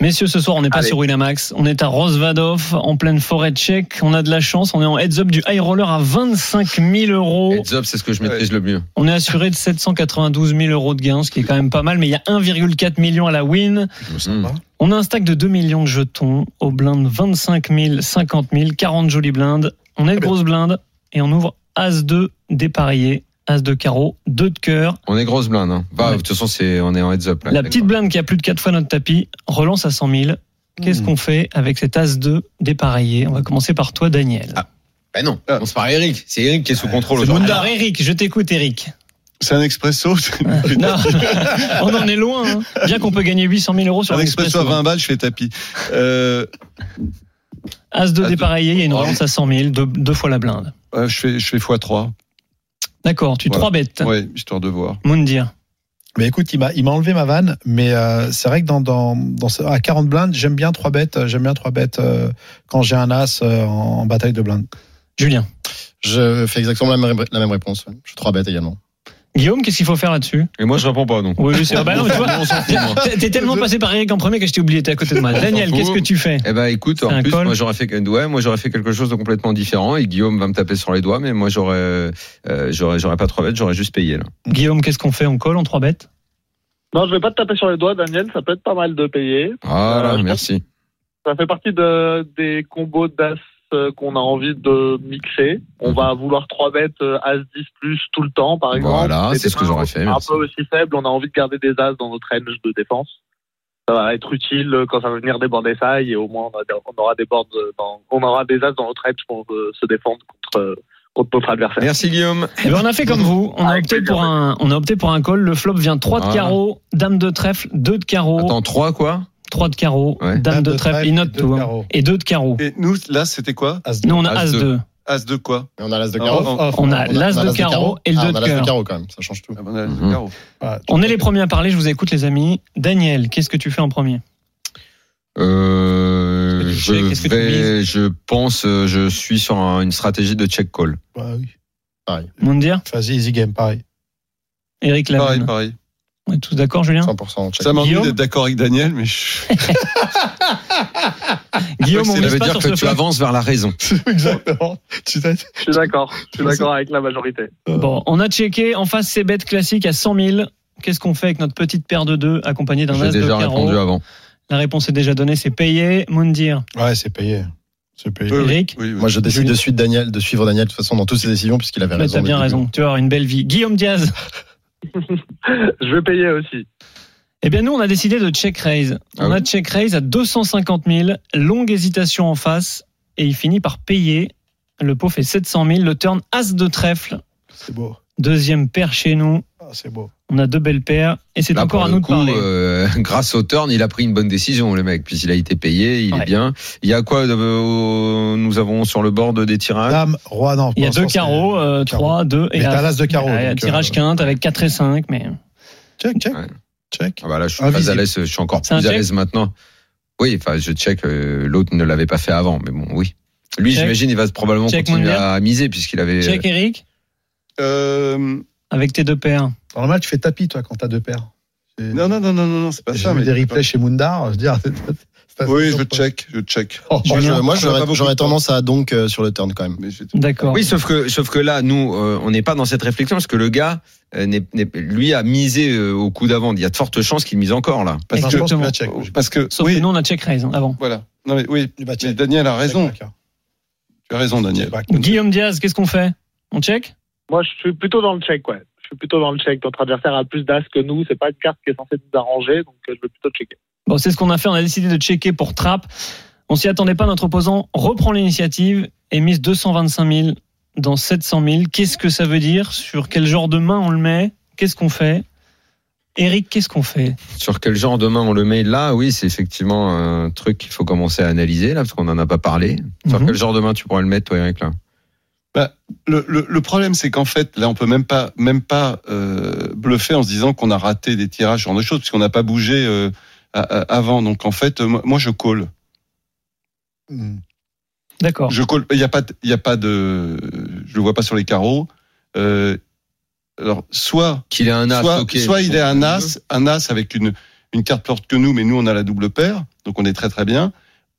Messieurs, ce soir, on n'est pas Allez. sur Winamax. On est à Rosvadov, en pleine forêt tchèque. On a de la chance. On est en heads up du high roller à 25 000 euros. Heads up, c'est ce que je maîtrise le mieux. On est assuré de 792 000 euros de gains, ce qui est quand même pas mal. Mais il y a 1,4 million à la win. Mmh. On a un stack de 2 millions de jetons au blind 25 000, 50 000, 40 jolies blindes. On est de grosses blindes et on ouvre As-2 dépareillé, As de carreau, 2 de cœur. On est grosse blinde. Hein. Bah, Ouais. De toute façon, c'est, on est en heads up. Là, La petite blinde qui a plus de 4 fois notre tapis relance à 100 000. Qu'est-ce Mmh. qu'on fait avec cet As-2 dépareillé On va commencer par toi, Daniel. Ah. Ben non, on se par Eric. C'est Eric qui est sous contrôle c'est aujourd'hui. Alors Eric, je t'écoute Eric. C'est un expresso. *laughs* Non, on en est loin. hein. Bien qu'on peut gagner 800 000 euros sur un un expresso à 20 balles, je fais tapis. Euh, As-2 As-2. dépareillé, il y a une relance à 100 000, deux, deux fois la blinde. ouais, je fais, je fais x3. D'accord, tu Voilà. 3 bêtes. Ouais, histoire de voir. Moundir. Mais écoute, il m'a, il m'a enlevé ma vanne, mais euh, c'est vrai que dans, dans, dans ce- à 40 blindes, j'aime bien trois bêtes. euh, J'aime bien trois bêtes euh, quand j'ai un as euh, en, en bataille de blindes. Julien. Je fais exactement la même, la même réponse. Je suis trois bêtes également. Guillaume, qu'est-ce qu'il faut faire là-dessus? Et moi, je réponds pas, donc. Oui, je sais. *laughs* Bah non, mais tu vois, t'es- t'es tellement passé par Eric en premier que je t'ai oublié, t'es à côté de moi. Daniel, qu'est-ce que tu fais? Eh ben, écoute, C'est en un plus, call. moi, j'aurais fait, ouais, moi, j'aurais fait quelque chose de complètement différent et Guillaume va me taper sur les doigts, mais moi, j'aurais, euh, j'aurais, j'aurais pas trop bête, j'aurais juste payé, là. Guillaume, qu'est-ce qu'on fait? On colle en 3 bêtes? Non, je vais pas te taper sur les doigts, Daniel. Ça peut être pas mal de payer. Voilà, Euh, je merci. Ça fait partie de, des combos d'as qu'on a envie de mixer. On va vouloir 3 bêtes euh, as 10 plus tout le temps, par exemple. Voilà, c'est ce que j'aurais fait, Un merci. peu aussi faible, on a envie de garder des as dans notre range de défense. Ça va être utile quand ça va venir déborder ça et au moins on, a des- on aura des boards dans, on aura des as dans notre range pour euh, se défendre contre, notre adversaire. Merci, Guillaume. Eh ben, on a fait comme vous. On a opté pour un, on a opté pour un call. Le flop vient 3 de carreau, dame de trèfle, 2 de carreau, Attends, 3, quoi? 3 de carreau, Ouais. dame de trèfle, il note deux tout. hein. carreaux. Et 2 de carreau. Et nous, là, c'était quoi As de- Nous, on a As As deux. 2. As de quoi Et on a l'as de Non, carreau. On a l'as On de carreau et le Ah, 2 on de a l'as de cœur. carreau quand même, ça change tout. Ah, on a l'as Mhm. de carreau. Ah, On est les premiers à parler, je vous écoute les amis. Daniel, qu'est-ce que tu fais en premier? Euh, je vais, je pense, euh, je suis sur un- une stratégie de check call. Bah oui. Moundir? Vas-y, easy game, pareil. Eric Pareil, Lalanne. pareil. On est tous d'accord, Julien 100% check. Ça m'ennuie Guillaume d'être d'accord avec Daniel, mais je... *laughs* Guillaume, on Ça veut pas dire que tu avances vers la raison. *laughs* Exactement. Je suis d'accord. Je suis d'accord avec la majorité. Bon, on a checké en face ces bêtes classiques à 100 000. Qu'est-ce qu'on fait avec notre petite paire de deux accompagnée d'un as de déjà carreau répondu avant. La réponse est déjà donnée, c'est payé. Moundir, Ouais, c'est payé. C'est payé. Oui, oui. Eric Oui, oui. Moi, je décide de suivre Daniel, de suivre Daniel de toute façon dans toutes ses décisions puisqu'il avait Mais raison. t'as bien raison, tu vas avoir une belle vie. Guillaume Diaz, *laughs* Je vais payer aussi. Eh bien, nous, on a décidé de check raise. Ah On a oui. check raise à 250 000, longue hésitation en face, et il finit par payer. Le pot fait 700 000, le turn as de trèfle, C'est beau. deuxième paire chez nous. Ah, c'est beau. On a deux belles paires, et c'est encore à nous de parler. euh, *laughs* grâce au turn, il a pris une bonne décision, le mec, puisqu'il a été payé, il Ouais. est bien. Il y a quoi euh, Nous avons sur le board des tirages? Dame, roi, non. Il y a deux carreaux, euh, carreau. trois, deux, Mais et t'as un, l'as de carreau. donc, tirage euh, quinte avec 4 et 5, mais Check, check. Ouais. Check. Ah bah là, je suis Invisible. très à l'aise, je suis encore plus à check l'aise maintenant. Oui, enfin, je check. euh, L'autre ne l'avait pas fait avant, mais bon, oui. Lui, Check. j'imagine, il va probablement Check continuer à miser puisqu'il avait. check Eric, Euh, avec tes deux paires. Normal, tu fais tapis, toi, quand t'as deux paires. J'ai- non, non, non, non, non, non, c'est pas J'ai ça. vu mais- des replays chez Moundar. Je veux dire, *laughs* Oui, je check, je check. Oh, Moi, j'aurais temps. tendance à donc euh, sur le turn quand même. D'accord. Oui, sauf que, sauf que là, nous, euh, on n'est pas dans cette réflexion parce que le gars, euh, lui, a misé euh, au coup d'avant. Il y a de fortes chances qu'il mise encore là. Parce Non, que, parce que, Sauf oui, que nous, on a check raise hein, avant. voilà. Non, mais oui. Daniel a raison. Check, Tu as raison, Daniel. Guillaume Diaz, qu'est-ce qu'on fait? On check? Moi, je suis plutôt dans le check, ouais. Je suis plutôt dans le check. Notre adversaire a plus d'as que nous. C'est pas une carte qui est censée nous arranger, donc euh, je vais plutôt checker. Bon, c'est ce qu'on a fait. On a décidé de checker pour trap. On s'y attendait pas. Notre opposant reprend l'initiative et mise 225 000 dans 700 000. Qu'est-ce que ça veut dire? Sur quel genre de main on le met? Qu'est-ce qu'on fait? Eric, qu'est-ce qu'on fait? Sur quel genre de main on le met? Là Oui, c'est effectivement un truc qu'il faut commencer à analyser là parce qu'on en a pas parlé. Sur Mhm. quel genre de main tu pourrais le mettre, toi, Eric là? Le, le, le problème, c'est qu'en fait, là, on peut même pas, même pas euh, bluffer en se disant qu'on a raté des tirages, ce genre de choses, puisqu'on n'a pas bougé euh, à- à- avant. Donc, en fait, euh, moi, moi, je call. Hmm. D'accord. Je call. Il y a pas, de- il y a pas de, je le vois pas sur les carreaux. Euh, alors, soit, Qu'il ait un as, soit, soit il est un as, un as avec une une carte plus forte que nous, mais nous, on a la double paire, donc on est très très bien.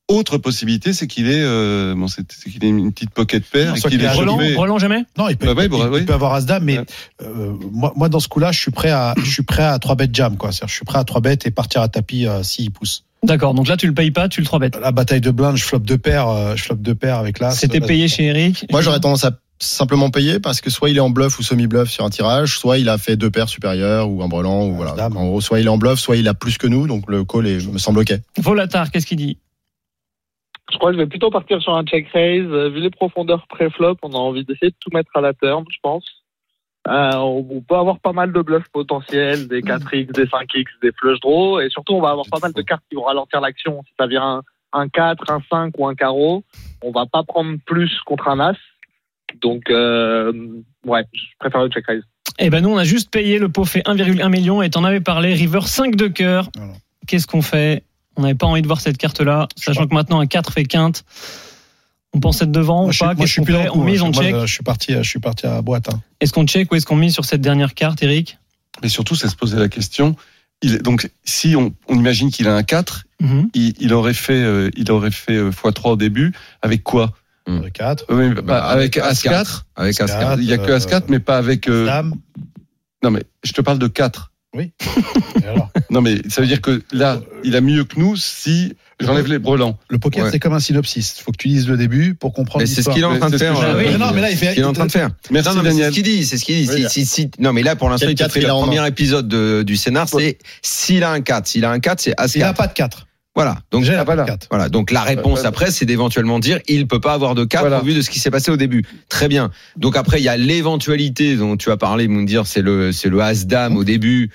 Autre possibilité, c'est qu'il ait, euh, bon, c'est qu'il ait une petite pocket paire Non, et qu'il qu'il ait joué- Brelan jamais? Non, il peut, Bah ouais, il, bah il ouais. peut avoir As-Dame, mais Ouais. euh, moi, moi, dans ce coup-là, je suis prêt à, je suis prêt à 3 bêtes jam, quoi. C'est-à-dire, je suis prêt à 3 bêtes et partir à tapis euh, s'il pousse. D'accord. Donc là, tu le payes pas, tu le 3 bêtes. La bataille de blind, je floppe deux paires, euh, je floppe deux paires avec l'As. C'était payé chez Eric. Moi, j'aurais tendance à simplement payer parce que soit il est en bluff ou semi-bluff sur un tirage, soit il a fait deux paires supérieures ou un brelan ou voilà. En gros, soit il est en bluff, soit il a plus que nous, donc le call est, me semble ok. Volatar, qu'est-ce qu'il dit? Je crois que je vais plutôt partir sur un check raise. Euh, Vu les profondeurs pré-flop, on a envie d'essayer de tout mettre à la turn, je pense. Euh, on on peut avoir pas mal de bluffs potentiels, des 4x, des 5x, des flush draws, et surtout on va avoir pas mal de cartes qui vont ralentir l'action. Si ça vient un, un 4, un 5 ou un carreau, on va pas prendre plus contre un as. Donc, euh, ouais, je préfère le check raise. Eh ben nous, on a juste payé. Le pot fait 1,1 million et t'en avais parlé. River 5 de cœur. Voilà. Qu'est-ce qu'on fait? On n'avait pas envie de voir cette carte-là, sachant que maintenant un 4 fait quinte. On pense être devant Moi, ou je suis, pas? moi, je Qu'est-ce suis qu'on plus On mise, moi, on je- check? moi, je suis parti, je suis parti à boîte. hein. Est-ce qu'on check ou est-ce qu'on mise sur cette dernière carte, Eric? Mais surtout, c'est se poser la question. Il, donc, si on, on imagine qu'il a un 4, Mhm. il, il aurait fait, euh, il aurait fait euh, x3 au début. Avec quoi? Hmm. Le 4. Oui, Bah, bah, Avec avec As4. Avec As-4. As-4. Il y a que As4, mais pas avec. euh, Dame. Non, mais je te parle de 4. Alors *laughs* Non, mais ça veut dire que là, il a mieux que nous si j'enlève les brelans. Le poker, Ouais. c'est comme un synopsis. Il faut que tu lises le début pour comprendre Mais c'est ce qu'il est en Mais train de faire. Oui. Non, mais là, il fait. ce qu'il est en train de faire. Merci non, c'est ce qu'il dit, c'est ce qu'il dit. Oui. Si- si- si- non, mais là, pour l'instant, il te quatre fait le a premier épisode de- du scénar, c'est s'il a un 4. S'il a un 4, c'est Il n'a As-4. pas de 4. Voilà. Donc, de voilà. 4. Voilà, donc la réponse Voilà. après, c'est d'éventuellement dire il peut pas avoir de 4 Voilà. au vu de ce qui s'est passé au début. Très bien. Donc après, il y a l'éventualité dont tu as parlé, Moundir, c'est le c'est le as dame au début.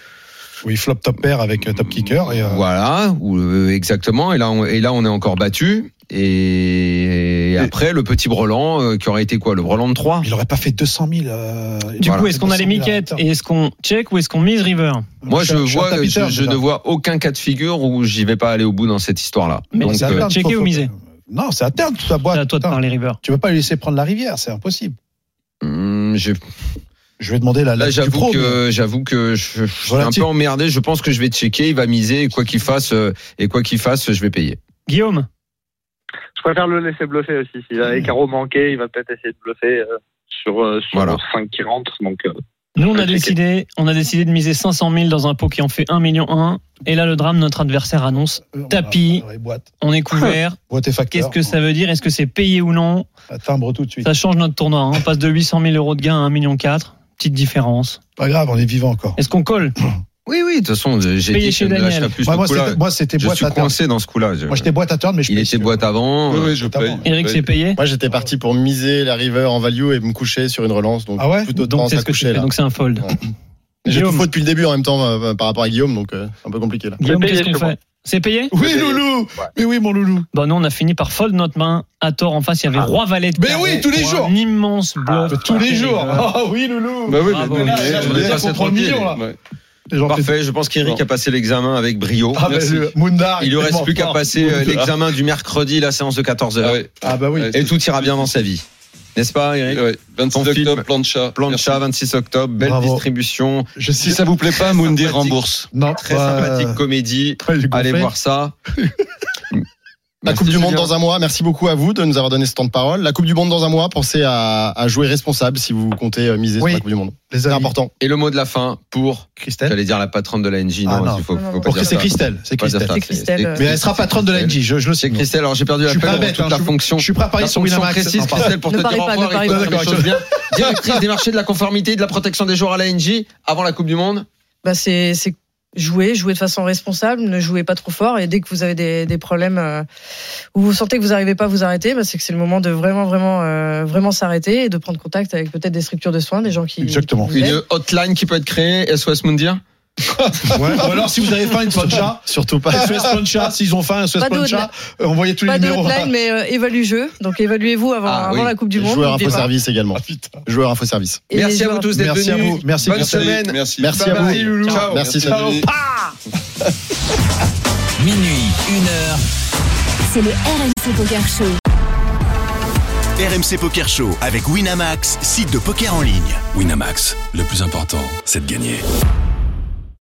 Oui, flop top pair avec euh, top kicker. Et, euh, Voilà, ou euh, exactement. Et là, on, et là, on est encore battu. Et, après, le petit brelan euh, qui aurait été quoi Le brelan de 3 Il aurait pas fait 200 000. euh, Du Voilà. coup, est-ce qu'on a les 200 000 à miquettes la et est-ce qu'on check ou est-ce qu'on mise River? Moi, je, vois, je, ne vois aucun cas de figure où j'y vais pas aller au bout dans cette histoire-là. Mais Donc, C'est à euh, checker ou miser Non, c'est à terme toute ta boîte. C'est à toi de parler, River. Tu vas pas lui laisser prendre la rivière, c'est impossible. hum, je- Je vais demander la. la Là, j'avoue mais- que j'avoue que je, je suis un peu emmerdé. Je pense que je vais checker. Il va miser. Quoi qu'il fasse, euh, et quoi qu'il fasse, je vais payer. Guillaume? Je préfère le laisser bluffer aussi. S'il a les carreaux manqués, il va peut-être essayer de bluffer euh, sur, euh, sur Voilà. 5 qui rentrent. Donc, euh, Nous, on a décidé, on a décidé de miser 500 000 dans un pot qui en fait 1 million 1. Et là, le drame, notre adversaire annonce Euh, tapis. on est couvert. *laughs* Boîte et facteur. Qu'est-ce que ça veut dire? Est-ce que c'est payé ou non? Timbre tout de suite. Ça change notre tournoi. hein. On passe de 800 000 euros de gain à 1 million 4. petite différence. Pas grave, on est vivant encore. Est-ce qu'on colle? *clears throat* Oui, oui, de toute façon, j'ai Payé dit chez que je plus Moi, ce moi, c'était- moi, c'était Je boîte suis à coincé dans ce coup-là. Moi, j'étais boîte à turn, mais je Il était boîte avant. Oui, euh, oui, je notamment. paye. Eric, c'est payé Moi, j'étais parti pour miser la river en value et me coucher sur une relance. Donc, Ah ouais autant Donc c'est ce donc c'est un fold. Ouais. *laughs* J'ai tout Guillaume. faux depuis le début en même temps euh, par rapport à Guillaume, donc euh, c'est un peu compliqué là. Guillaume, qu'est-ce qu'on fait C'est payé Oui, loulou Mais oui, mon loulou Bon, nous, on a fini par fold notre main. À tort, en face, il y avait Ah. Roi Valet de Mais oui, tous les jours. Un immense bluff. Tous les jours. *laughs* Ah oui, loulou Bah oui, Bravo, mais- Olivier. mais- On est mais- passé Parfait, je pense qu'Eric a passé l'examen avec brio. Ah, bah, Merci. le Moundar, Il lui est reste plus qu'à fort. passer euh, l'examen du mercredi, la séance de 14h. Ah ouais. Ah, bah oui. Et tout ira bien dans sa vie. N'est-ce pas, Eric Ouais. 26 Ton octobre, plan de chat. Plan de Merci. chat, 26 octobre, belle Bravo. distribution, Je Si ça vous plaît pas, Mundi sympathique. rembourse. Non, très ouais. sympathique comédie. Allez voir ça. *laughs* La Merci, Coupe du Monde dans un mois, merci beaucoup à vous de nous avoir donné ce temps de parole. La Coupe du Monde dans un mois, pensez à, à jouer responsable si vous comptez euh, miser Oui. sur la Coupe du Monde. Les C'est important. Et le mot de la fin pour, Christelle j'allais dire la patronne de la NJ. Ah, Non, non. il faut, pas c'est. Christelle, c'est Christelle. Christelle, euh, Mais elle sera patronne de la NJ, je, je le sais. C'est Christelle, alors j'ai perdu la peine toute hein, la je suis- fonction. je suis prêt à parier sur Winamax. précise. Christelle, pour te dire au revoir. Directrice des marchés de la conformité et de la protection des joueurs à la NJ avant la Coupe du Monde. bah, c'est c'est jouer, jouer de façon responsable, ne jouez pas trop fort et dès que vous avez des, des problèmes euh, où vous sentez que vous n'arrivez pas à vous arrêter, bah, c'est que c'est le moment de vraiment vraiment euh, vraiment s'arrêter et de prendre contact avec peut-être des structures de soins, des gens qui Exactement. qui vous aident. Une hotline qui peut être créée, SOS Mundir. *laughs* Ouais. Ou alors, si vous avez faim, une plancha. Surtout pas. SOS plancha, s'ils ont faim, SOS Pas plancha, euh, envoyez tous les Pas de numéros. hotline, mais euh, évalue jeu. Donc évaluez-vous avant, Ah, avant oui. la Coupe du Monde. Joueur info pas. service également. Ah. Joueur info service. Et Merci à vous tous d'être Merci à venus. vous. Merci, Bonne merci. semaine. Merci. Merci Bye à vous. bye. Ciao. Merci, Ciao. Minuit, une heure. C'est le RMC Poker Show. RMC Poker Show avec Winamax, site de poker en ligne. Winamax, le plus important, c'est de gagner.